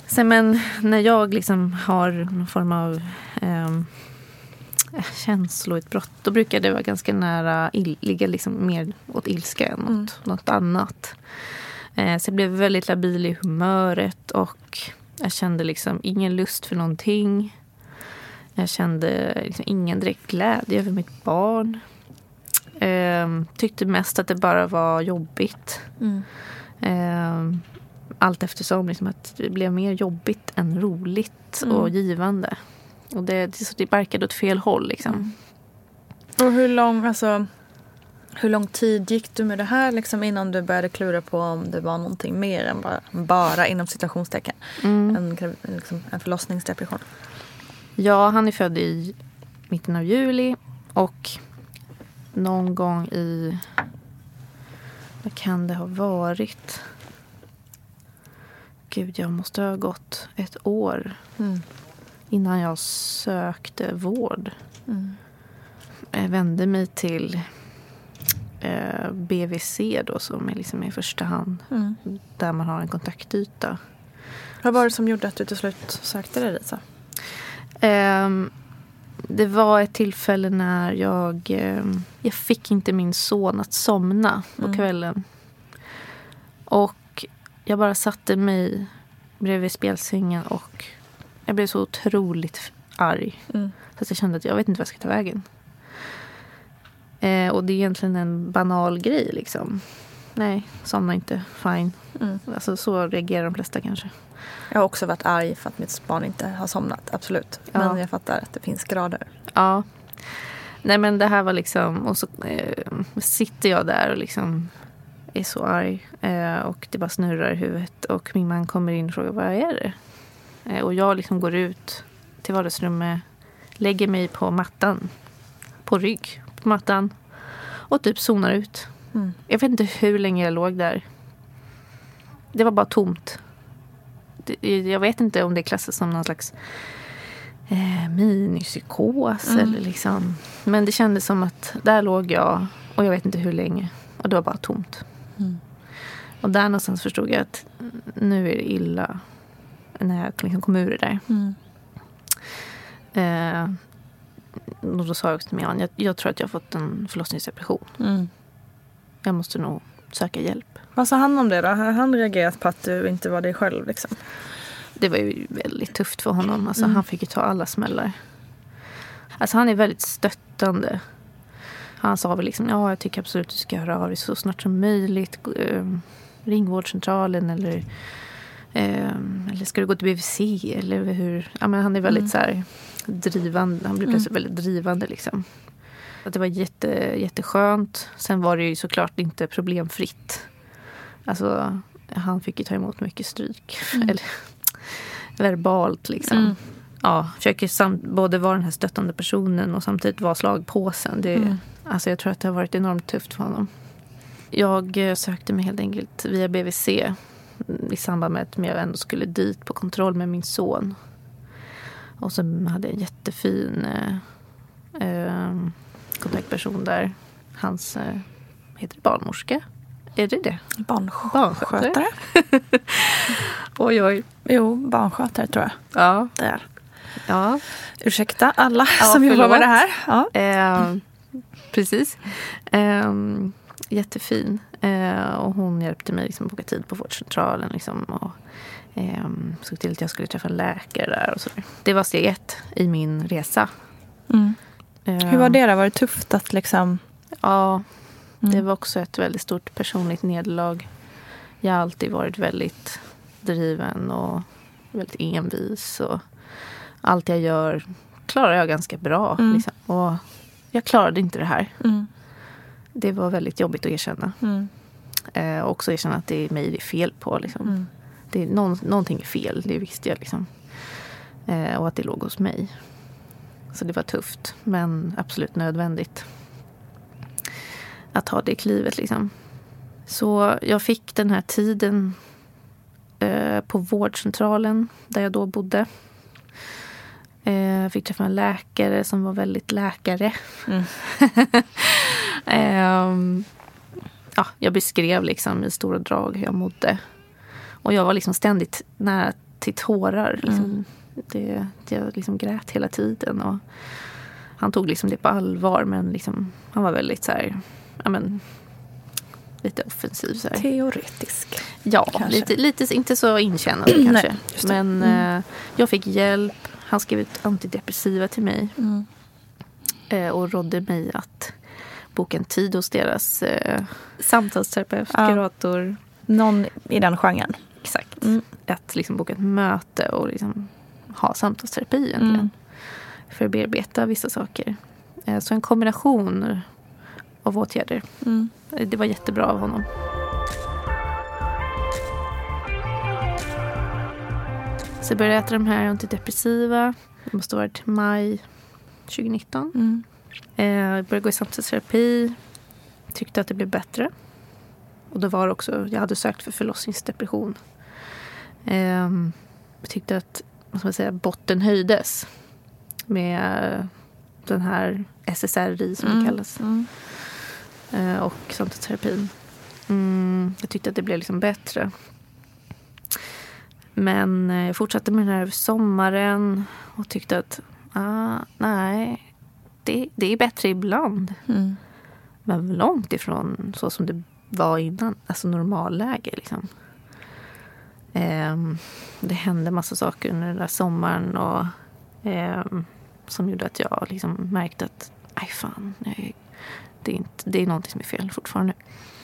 Sen, men när jag liksom har någon form av eh, känsloutbrott då brukar det vara ganska nära, ligga liksom mer åt ilska än Mm. åt något annat. Eh, så jag blev väldigt labil i humöret och jag kände liksom ingen lust för någonting. Jag kände liksom ingen direkt glädje över mitt barn. Ehm, tyckte mest att det bara var jobbigt. Mm. Ehm, allt eftersom liksom att det blev mer jobbigt än roligt Mm. och givande. Och det, det, det barkade åt fel håll. Liksom. Och hur lång, alltså Hur lång tid gick du med det här liksom, innan du började klura på om det var någonting mer än bara, bara inom citationstecken, Mm. en, liksom, en förlossningsdepression? Ja, han är född i mitten av juli och någon gång i... Vad kan det ha varit? Gud, jag måste ha gått ett år Mm. Innan jag sökte vård. Mm. Jag vände mig till eh, BVC då, som är liksom i första hand Mm. där man har en kontaktyta. Vad var det som gjorde att du till slut sökte dig dit? Ehm, det var ett tillfälle när jag, ehm, jag fick inte min son att somna på Mm. kvällen. Och jag bara satte mig bredvid spjälsängen och jag blev så otroligt arg. Mm. Så att jag kände att jag vet inte vad jag ska ta vägen. Eh, och det är egentligen en banal grej liksom. Nej, somna inte. Fine. Mm. Alltså så reagerar de flesta kanske. Jag har också varit arg för att mitt barn inte har somnat, absolut. Ja. Men jag fattar att det finns grader. Ja. Nej men det här var liksom, och så eh, sitter jag där och liksom är så arg. Eh, och det bara snurrar i huvudet. Och min man kommer in och frågar vad är det? Eh, och jag liksom går ut till vardagsrummet, lägger mig på mattan. På rygg på mattan. Och typ zonar ut. Mm. Jag vet inte hur länge jag låg där. Det var bara tomt. Jag vet inte om det klassas som någon slags eh, minipsykos. Mm. Eller liksom. Men det kändes som att där låg jag och jag vet inte hur länge. Och det var bara tomt. Mm. Och där någonstans förstod jag att nu är det illa. När jag liksom kom ur det där. Mm. Eh, och då sa jag också till min man, jag, jag tror att jag har fått en förlossningsdepression. Mm. Jag måste nog söka hjälp. Vad sa han om det då? Har han reagerat på att du inte var dig själv? Liksom? Det var ju väldigt tufft för honom. Alltså, Mm. Han fick ju ta alla smällar. Alltså, han är väldigt stöttande. Han sa väl liksom, ja jag tycker absolut att du ska höra av dig så snart som möjligt. Eh, Ring vårdcentralen eller, eller ska du gå till BVC? Eller hur? Ja, men han är väldigt Mm. så här, drivande. Han blir Mm. plötsligt väldigt drivande. Liksom. Att det var jätte, jätteskönt. Sen var det ju såklart inte problemfritt. Alltså, han fick ju ta emot mycket stryk. Mm. Eller verbalt liksom. Mm. Ja, försöker sam- både vara den här stöttande personen och samtidigt vara slagpåsen. Det, Mm. alltså jag tror att det har varit enormt tufft för honom. Jag eh, sökte mig helt enkelt via BVC mm, i samband med att jag ändå skulle dit på kontroll med min son. Och så hade jag en jättefin eh, eh, kontaktperson där. Hans, eh, heter det barnmorska? Är det det? Barnskötare? Oj, oj. Jo, barnskötare tror jag. Ja. Det är. ja. Ursäkta alla Ja, som jobbar med det här. Ja. Eh, precis. Eh, jättefin. Eh, och hon hjälpte mig liksom boka tid på vårdcentralen. Liksom, och, eh, såg till att jag skulle träffa en läkare där. Och så. Det var steg ett i min resa. Mm. Eh, Hur var det då? Var det tufft att liksom... Ja, det Mm. var också ett väldigt stort personligt nederlag. Jag har alltid varit väldigt driven och väldigt envis. Och allt jag gör klarar jag ganska bra. Mm. Liksom. Och jag klarade inte det här. Mm. Det var väldigt jobbigt att erkänna. Mm. Eh, också erkänna att det är mig det är fel på. Liksom. Mm. Det är någon, någonting är fel, det visste jag. Liksom. Eh, och att det låg hos mig. Så det var tufft, men absolut nödvändigt. Att ta det klivet liksom. Så jag fick den här tiden eh, på vårdcentralen där jag då bodde. Eh, Jag fick träffa en läkare som var väldigt läkare. Mm. Ehm, ja, jag beskrev liksom i stora drag hur jag mådde. Och jag var liksom ständigt nära till tårar. Liksom. Mm. Det, jag liksom grät hela tiden. Och han tog liksom det på allvar men liksom, han var väldigt så här, ja, men, lite offensiv. Så här. Teoretisk. Ja, kanske. lite, lite inte så inkännande Nej, kanske. det. Men Mm. eh, jag fick hjälp. Han skrev ut antidepressiva till mig. Mm. Eh, och rådde mig att boka en tid hos deras eh, samtalsterapeut, Ja. kurator. Någon i den genren. Exakt. Mm. Att liksom boka ett möte och liksom ha samtalsterapi egentligen. Mm. För att bearbeta vissa saker. Eh, så en kombination av åtgärder. Det var jättebra av honom. Så jag började äta de här antidepressiva. Det måste ha varit maj 2019. Eh, Jag började gå i samtalsterapi. Tyckte att det blev bättre. Och då var det också, jag hade sökt för förlossningsdepression. Ehm, Jag tyckte att vad ska man säga, botten höjdes med den här SSRI som det kallas. Eh, Och samtalsterapin. Mm, jag tyckte att det blev liksom bättre. Men eh, jag fortsatte med den här över sommaren och tyckte att ah, nej, det, det är bättre ibland. Men långt ifrån så som det var innan. Alltså normalläge liksom. Ehm, det hände massa saker under den där sommaren och, ehm, som gjorde att jag liksom märkte att nej fan, jag, det, är inte, det är någonting som är fel fortfarande.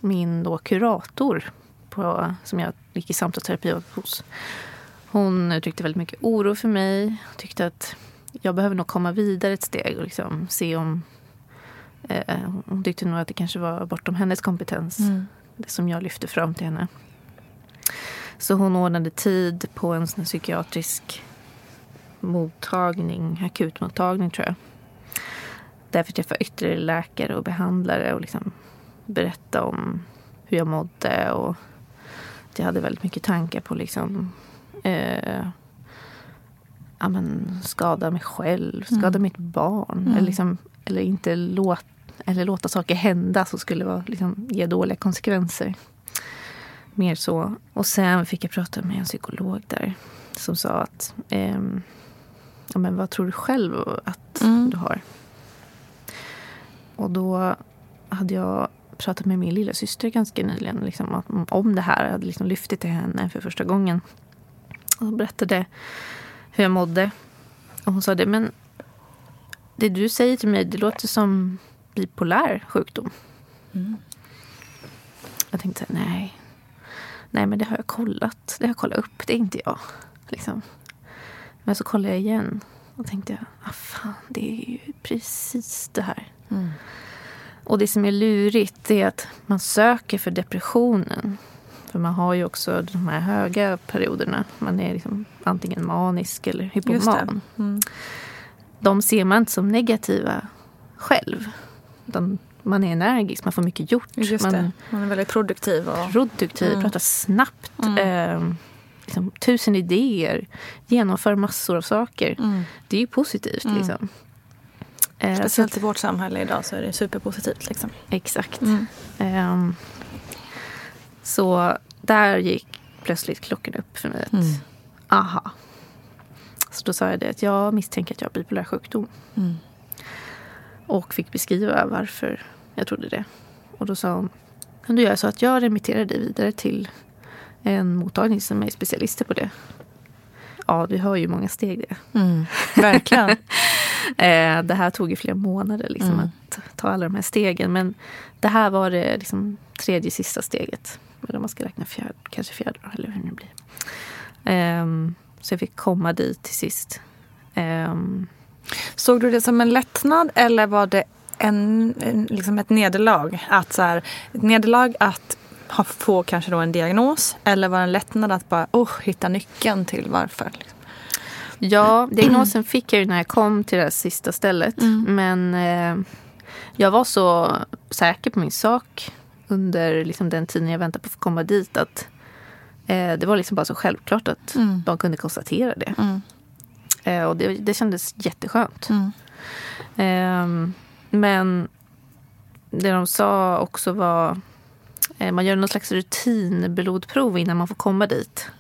Min då kurator på, som jag gick i samtalsterapi hos hon uttryckte väldigt mycket oro för mig. Tyckte att jag behöver nog komma vidare ett steg och liksom se om... Eh, hon tyckte nog att det kanske var bortom hennes kompetens. Det som jag lyfte fram till henne. Så hon ordnade tid på en sån psykiatrisk mottagning, akutmottagning tror jag. Där fick jag träffa ytterligare läkare och behandlare och liksom berätta om hur jag mådde. Och att jag hade väldigt mycket tankar på liksom eh, ja, men, skada mig själv, skada mitt barn. Eller, liksom, eller inte låt, eller låta saker hända som skulle vara, liksom, ge dåliga konsekvenser. Mer så. Och sen fick jag prata med en psykolog där som sa att ehm, ja, men vad tror du själv att du har? Och då hade jag pratat med min lilla syster ganska nyligen liksom, om- det här. Jag hade liksom lyft det till henne för första gången. Och berättade hur jag mådde. Och hon sa det, men det du säger till mig, det låter som bipolär sjukdom. Jag tänkte, nej. Nej, men det har jag kollat. Det har jag kollat upp. Det är inte jag. Liksom. Men så kollade jag igen. Och tänkte, jag, ah, fan, det är ju precis det här. Och det som är lurigt är att man söker för depressionen. För man har ju också de här höga perioderna. Man är liksom antingen manisk eller hypoman. De ser man inte som negativa själv. De, man är energisk, man får mycket gjort. Man. Man är väldigt produktiv. Och... produktiv, pratar snabbt. Eh, liksom, tusen idéer. Genomför massor av saker. Det är ju positivt. Liksom. Eh, Speciellt i vårt samhälle idag så är det superpositivt. Liksom. Exakt. Ehm, så där gick plötsligt klockan upp för mig. Att, Aha. Så då sa jag det att jag misstänker att jag har bipolär sjukdom. Och fick beskriva varför jag trodde det. Och då sa hon, kan du göra så att jag remitterar dig vidare till en mottagning som är specialister på det. Ja, du hör ju många steg det. Verkligen. Eh, det här tog ju flera månader liksom, att ta alla de här stegen. Men det här var det liksom, tredje sista steget. Eller om man ska räkna fjärde, kanske fjärde eller hur det blir. Ehm, så jag fick komma dit till sist. Ehm, Såg du det som en lättnad eller var det en, liksom ett nederlag? Att så här, ett nederlag att ha, få kanske då en diagnos eller var det en lättnad att bara oh, hitta nyckeln till varför? Liksom? Ja, diagnosen fick jag ju när jag kom till det här sista stället. Men eh, jag var så säker på min sak under liksom, den tiden jag väntade på att få komma dit. att eh, Det var liksom bara så självklart att de kunde konstatera det. Eh, och det, det kändes jätteskönt. Ehm, men det de sa också var eh, man gör någon slags rutinblodprov innan man får komma dit.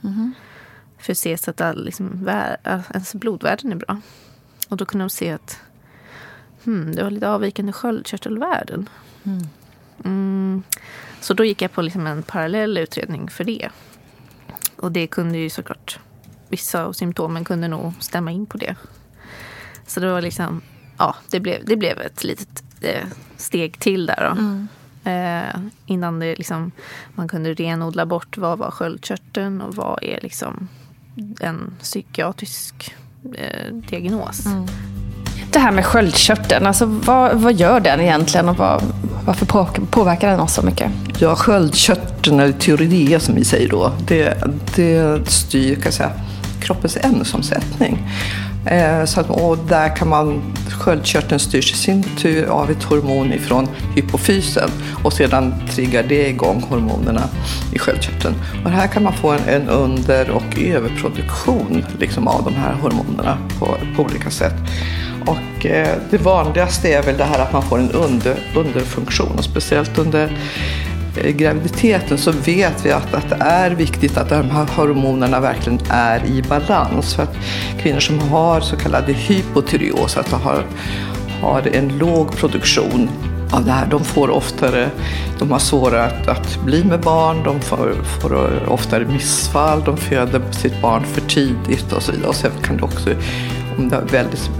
För att se så att all, liksom, vär, ens blodvärden är bra. Och då kunde de se att hmm, det var lite avvikande sköldkörtelvärden. Mm. Så då gick jag på liksom en parallell utredning för det. Och det kunde ju såklart, vissa av symptomen kunde nog stämma in på det. Så det var liksom, ja, det blev, det blev ett litet eh, steg till där då. Eh, innan det liksom, man kunde renodla bort vad var sköldkörteln och vad är liksom en psykiatrisk eh, diagnos. Det här med sköldkörteln, alltså vad, vad gör den egentligen och vad, Varför påverkar den oss så mycket? Ja, sköldkörteln, eller tyroidea som vi säger då, det, det styr kan säga, kroppens ämnesomsättning. Eh, så att, och där kan man, sköldkörteln styrs i sin tur av ett hormon ifrån hypofysen och sedan triggar det igång hormonerna i sköldkörteln. Och här kan man få en, en under och överproduktion liksom, av de här hormonerna på, på olika sätt. Och eh, det vanligaste är väl det här att man får en under, underfunktion och speciellt under graviditeten så vet vi att, att det är viktigt att de här hormonerna verkligen är i balans. För att kvinnor som har så kallad hypotyreos, att de har, har en låg produktion av det här, de får oftare, de har svårare att, att bli med barn, de får, får oftare missfall, de föder sitt barn för tidigt och så vidare. Och sen kan det också, om det är väldigt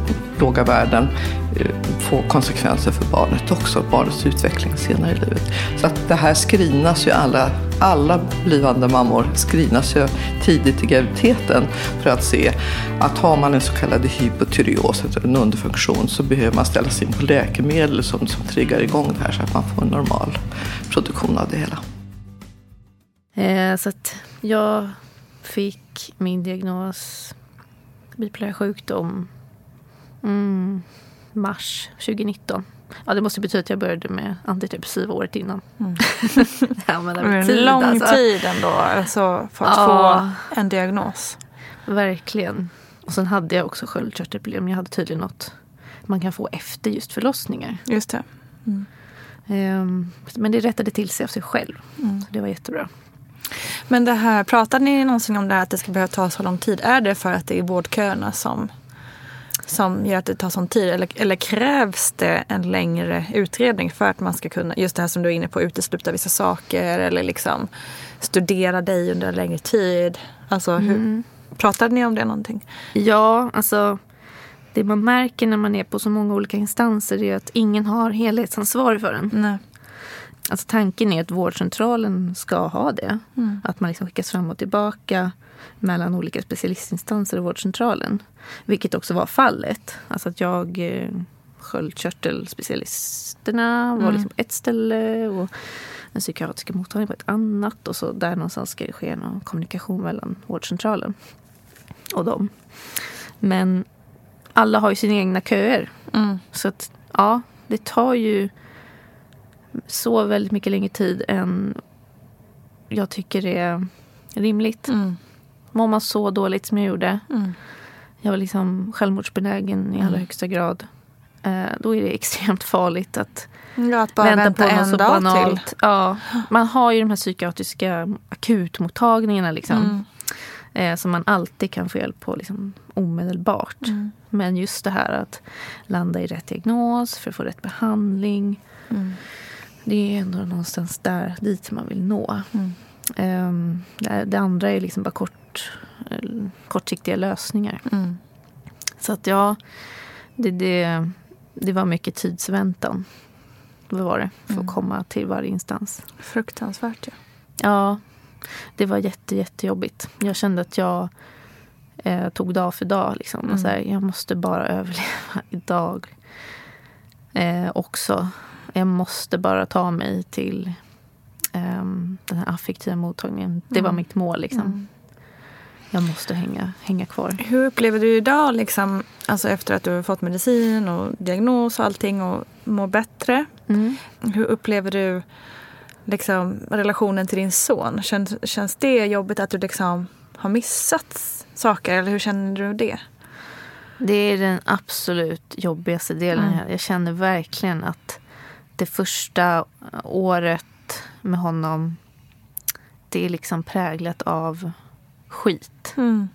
låga värden eh, få konsekvenser för barnet också, barnets utveckling senare i livet. Så att det här screenas ju alla, alla blivande mammor screenas ju tidigt i graviditeten för att se att har man en så kallad hypotyreos, alltså en underfunktion, så behöver man ställa sig in på läkemedel som, som triggar igång det här så att man får en normal produktion av det hela. Eh, så att jag fick min diagnos bipolär sjukdom Mm, mars 2019. Ja, det måste betyda att jag började med antidepressiva året innan. Mm. ja, men det var tid, lång alltså. tid ändå alltså, för att ja, få en diagnos. Verkligen. Och sen hade jag också sköldkörtelproblem. Jag hade tydligen något man kan få efter just förlossningar. Just det. Mm. Um, men det rättade till sig av sig själv. Mm. det var jättebra. Men det här, pratade ni någonsin om det här att det ska behöva ta så lång tid? Är det för att det är vårdköerna som som gör att det tar sån tid? Eller, eller krävs det en längre utredning för att man ska kunna, just det här som du är inne på, utesluta vissa saker eller liksom studera dig under en längre tid? Alltså, hur, mm. pratade ni om det någonting? Ja, alltså det man märker när man är på så många olika instanser är att ingen har helhetsansvar för en. Nej. Alltså tanken är att vårdcentralen ska ha det. Mm. Att man liksom skickas fram och tillbaka mellan olika specialistinstanser och vårdcentralen. Vilket också var fallet. Alltså att jag eh, sköldkörtelspecialisterna var mm. liksom på ett ställe och den psykiatriska mottagningen på ett annat. Och så där någonstans ska det ske någon kommunikation mellan vårdcentralen och dem. Men alla har ju sina egna köer. Mm. Så att ja, det tar ju så väldigt mycket längre tid än jag tycker är rimligt. Mm. Mår man så dåligt som jag gjorde. Mm. Jag var liksom självmordsbenägen i allra mm. högsta grad. Eh, då är det extremt farligt att, ja, att vänta, vänta på något så banalt. Till. Ja, man har ju de här psykiatriska akutmottagningarna liksom. Mm. Eh, som man alltid kan få hjälp på liksom, omedelbart. Mm. Men just det här att landa i rätt diagnos för att få rätt behandling. Mm. Det är ändå någonstans där dit man vill nå. Mm. Um, det, det, andra är liksom bara kort, kortsiktiga lösningar. Mm. Så att ja, det, det, det var mycket tidsväntan. Det var det, för mm. att komma till varje instans. Fruktansvärt ja. Ja, det var jätte, jättejobbigt. Jag kände att jag eh, tog dag för dag. Liksom. Mm. Och så här, jag måste bara överleva idag eh, också. Jag måste bara ta mig till um, den här affektiva mottagningen. Det var mm. mitt mål. Liksom. Jag måste hänga, hänga kvar. Hur upplever du idag, liksom, alltså efter att du har fått medicin och diagnos och allting och mår bättre? Mm. Hur upplever du liksom, relationen till din son? Känns, känns det jobbigt att du liksom har missat saker? Eller hur känner du det? Det är den absolut jobbigaste delen. Mm. Jag känner verkligen att det första året med honom det är liksom präglat av skit. Mm.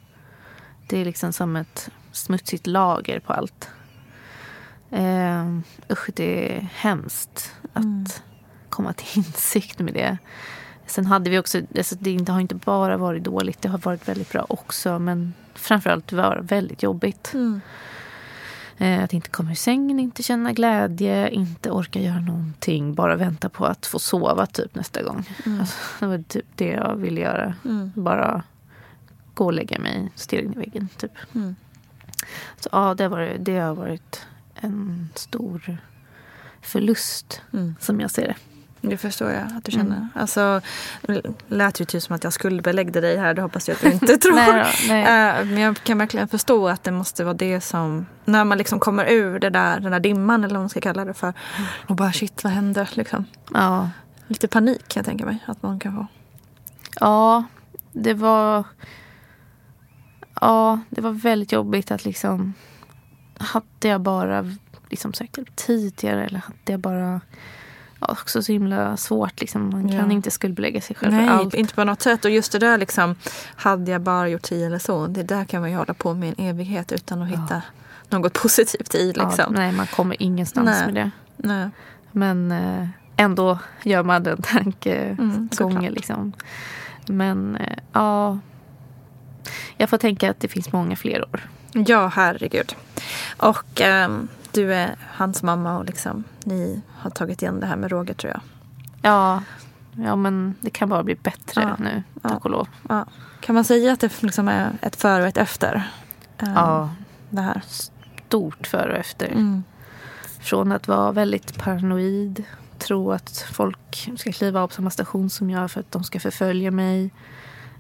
Det är liksom som ett smutsigt lager på allt. Eh, usch, det är hemskt att mm. komma till insikt med det. Sen hade vi också, alltså det har inte bara varit dåligt, det har varit väldigt bra också. Men framförallt var väldigt jobbigt. Mm. Eh, att inte komma ur sängen, inte känna glädje, inte orka göra någonting. Bara vänta på att få sova typ nästa gång. Mm. Alltså, det var typ det jag ville göra. Mm. Bara gå och lägga mig, stirra in i väggen. Typ. Mm. Så ja, det varit, det har varit en stor förlust Mm. som jag ser det. Det förstår jag att du känner. Mm. Alltså, lät ju typ som att jag skuldbeläggde dig här. Det hoppas jag att du inte tror. Nej då, nej. Eh, Men jag kan verkligen förstå att det måste vara det som... När man liksom kommer ur det där, den där dimman eller vad man ska kalla det för. Och bara shit, vad hände? Liksom. Ja. Lite panik kan jag tänka mig att man kan få. Ja, det var... Ja, det var väldigt jobbigt att liksom... Hade jag bara liksom sökt hjälp tidigare eller hade jag bara... Ja, också så himla svårt liksom. Man kan Ja. inte skuldbelägga sig själv Nej, för allt. inte på något sätt. Och just det där liksom, hade jag bara gjort si eller så. Det där kan man ju hålla på med en evighet utan att hitta något positivt i. Ja, Liksom. nej, man kommer ingenstans Nej. med det. Nej. Men eh, ändå gör man den Mm, tankegången. såklart. liksom. Men eh, ja, jag får tänka att det finns många fler år. Ja, herregud. Och ehm, du är hans mamma och liksom, ni har tagit igen det här med Roger tror jag. Ja, ja men det kan bara bli bättre Ja. nu, Ja. tack och lov. Ja. Kan man säga att det liksom är ett före och ett efter? ehm, Ja, Det här. stort före och efter. Mm. Från att vara väldigt paranoid, tro att folk ska kliva av på samma station som jag för att de ska förfölja mig.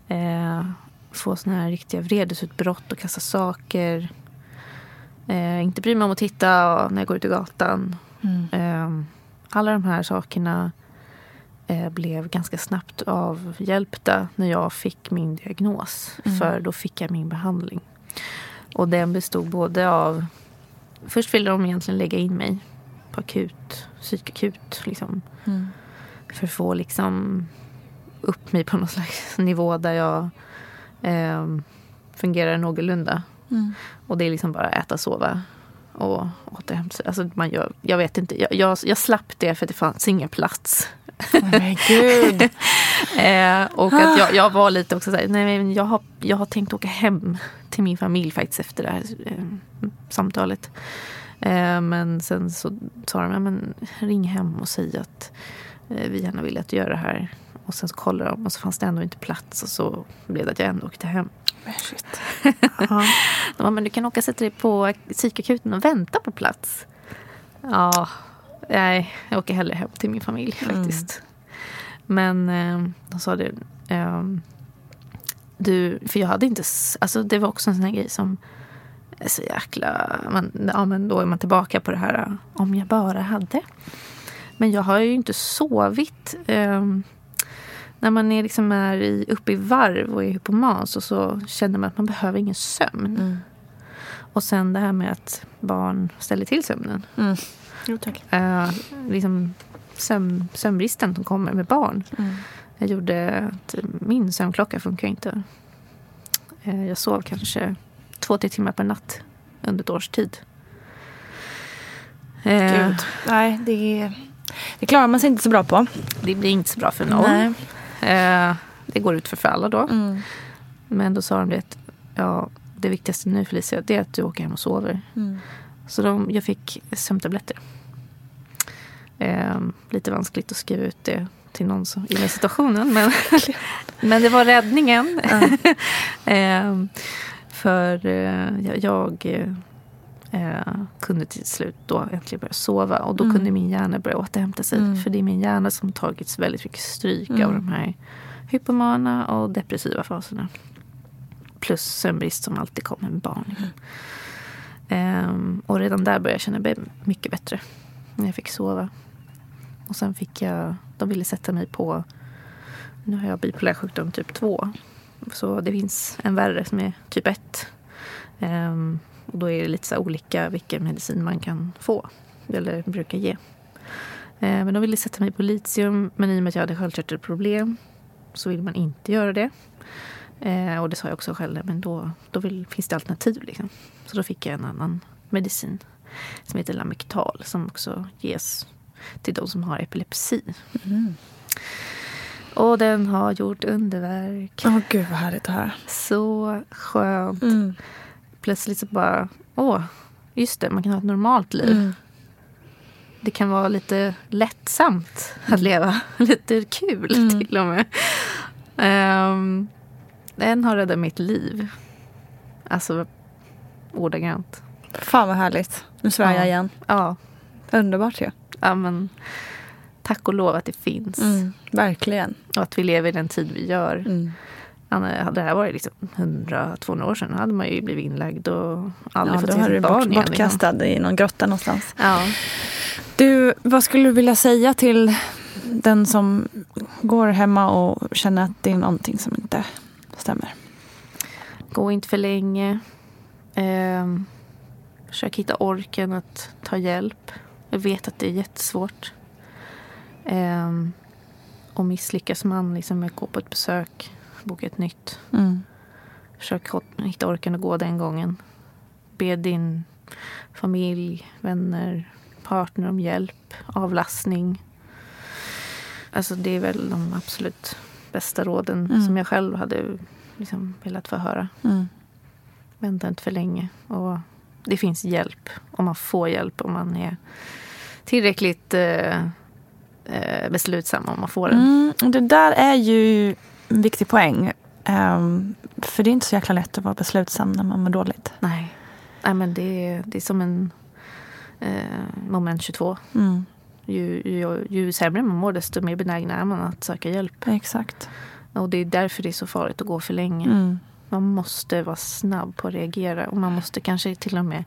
Eh, få såna här riktiga vredesutbrott och kasta saker. Eh, inte bry mig om att titta när jag går ut i gatan. Mm. Eh, alla de här sakerna eh, blev ganska snabbt avhjälpta när jag fick min diagnos. Mm. För då fick jag min behandling. Och den bestod både av... Först ville de egentligen lägga in mig på akut, psykakut. Liksom, Mm. för att få liksom, upp mig på någon slags nivå där jag eh, fungerar någorlunda. Mm. Och det är liksom bara äta, sova och återhämta sig. Alltså man gör, jag vet inte, jag, jag, jag slapp det för att det fanns ingen plats. Men gud. Eh, och att jag, jag var lite också såhär, nej men jag har, jag har tänkt åka hem till min familj faktiskt efter det här eh, samtalet. Eh, men sen så sa de, ja, men ring hem och säg att eh, vi gärna vill att du gör det här. Och sen så kollade de och så fanns det ändå inte plats och så blev det att jag ändå åkte hem. Men shit. De bara, men du kan åka och sätta dig på psykakuten och vänta på plats. Ja, nej, jag åker hellre hem till min familj faktiskt. Men eh, de sa det, ehm, du, för jag hade inte, alltså det var också en sån här grej som är så jäkla, man, ja men då är man tillbaka på det här eh, om jag bara hade. Men jag har ju inte sovit. ehm, när man är, liksom är i, uppe i varv och är hypoman så, så känner man att man behöver ingen sömn. Mm. Och sen det här med att barn ställer till sömnen. Mm. Jo, tack. Eh, liksom sömn, sömnbristen som kommer med barn. Mm. Jag gjorde att min sömnklocka funkar inte. Eh, jag sov kanske två, tre timmar per natt under ett års tid. Eh, Gud. Nej, det, det klarar man sig inte så bra på. det blir inte så bra för någon. Nej. Eh, det går ut för alla då. Mm. Men då sa de det att ja, det viktigaste nu Felicia, det är att du åker hem och sover. Mm. Så de, jag fick sömntabletter. Eh, lite vanskligt att skriva ut det till någon som, i den situationen. Men, men det var räddningen. eh, för eh, jag, jag eh, kunde till slut då äntligen börja sova. Och då Mm. kunde min hjärna börja återhämta sig. Mm. För det är min hjärna som tagits väldigt mycket stryk Mm. av de här hypomana och depressiva faserna. Plus sömnbrist som alltid kommer med barn. Ehm, och redan där började jag känna mig mycket bättre. När jag fick sova. Och sen fick jag, de ville sätta mig på, nu har jag bipolär sjukdom typ 2. Så det finns en värre som är typ 1. Ehm, och då är det lite så här olika vilken medicin man kan få. Eller brukar ge. Ehm, men de ville sätta mig på litium. Men i och med att jag hade sköldkörtelproblem så vill man inte göra det. Eh, och det sa jag också själv, men då, då vill, finns det alternativ. Liksom. Så då fick jag en annan medicin som heter Lamictal som också ges till de som har epilepsi. Mm. Och den har gjort underverk. Åh gud vad härligt att höra. Så skönt. Mm. Plötsligt så bara, åh, just det, man kan ha ett normalt liv. Mm. Det kan vara lite lättsamt att leva. Lite kul Mm. till och med. Um, den har räddat mitt liv. Alltså ordagrant. Fan vad härligt. Nu svär Ja. jag igen. Ja, Underbart ju. ja, men, tack och lov att det finns. Mm, verkligen. Och att vi lever i den tid vi gör. Mm. Hade det här varit liksom 100-200 år sedan hade man ju blivit inlagd och aldrig ja, fått se sitt barn bort, igen. liksom. bortkastad i någon grotta någonstans. Ja. Du, vad skulle du vilja säga till den som går hemma och känner att det är någonting som inte stämmer? Gå inte för länge. Eh, försök hitta orken att ta hjälp. Jag vet att det är jättesvårt. Eh, och misslyckas man liksom med att gå på ett besök, boka ett nytt. Mm. Försök hitta orken att gå den gången. Be din familj, vänner, partner om hjälp, avlastning. Alltså det är väl de absolut bästa råden Mm. som jag själv hade liksom velat få höra. Mm. Vänta inte för länge. Och det finns hjälp. Om man får hjälp. Om man är tillräckligt eh, eh, beslutsam om man får den. Mm, det där är ju viktig poäng. Ehm, för det är inte så jäkla lätt att vara beslutsam när man mår dåligt. Nej. Nej men det, är- det är som en eh, moment 22. Mm, Ju, ju, ju sämre man mår desto mer benägen är man att söka hjälp. exakt. Och det är därför det är så farligt att gå för länge. Mm. Man måste vara snabb på att reagera. Och man måste kanske till och med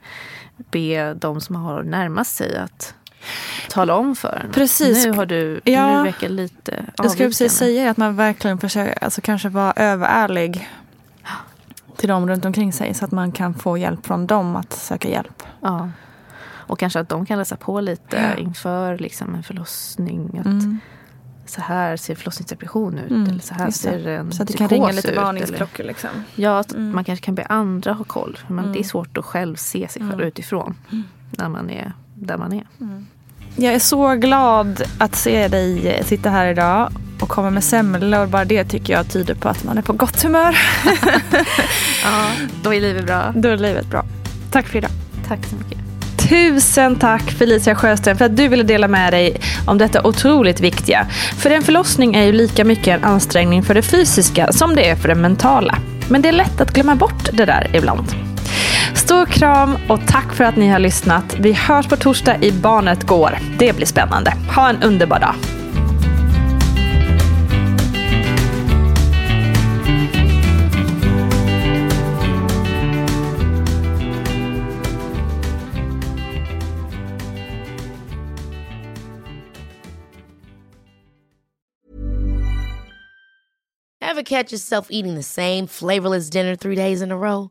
be de som har närmast sig att tala om för en. Precis. Nu har du, Ja. nu verkar lite avvikande. Jag skulle precis säga att man verkligen försöker, alltså kanske vara överärlig till dem runt omkring sig så att man kan få hjälp från dem att söka hjälp. Ja. Och kanske att de kan läsa på lite Ja. inför liksom en förlossning. Att Mm. Så här ser förlossningsdepression ut. Mm, Eller så här ser en Så att det kan ringa lite ut, varningsklockor. Liksom. Ja, Mm. man kanske kan be andra ha koll. För man, Mm. Det är svårt att själv se sig själv Mm. utifrån. När man är där man är. Jag är så glad att se dig sitta här idag och komma med semlor. Bara det tycker jag tyder på att man är på gott humör. Ja, då är livet bra. Då är livet bra. Tack för idag. Tack så mycket. Tusen tack Felicia Sjösten för att du ville dela med dig om detta otroligt viktiga. För en förlossning är ju lika mycket en ansträngning för det fysiska som det är för det mentala. Men det är lätt att glömma bort det där ibland. Stor kram och tack för att ni har lyssnat. Vi hörs på torsdag i Barnet Går. Det blir spännande. Ha en underbar dag. Ever catch yourself eating the same flavorless dinner three days in a row?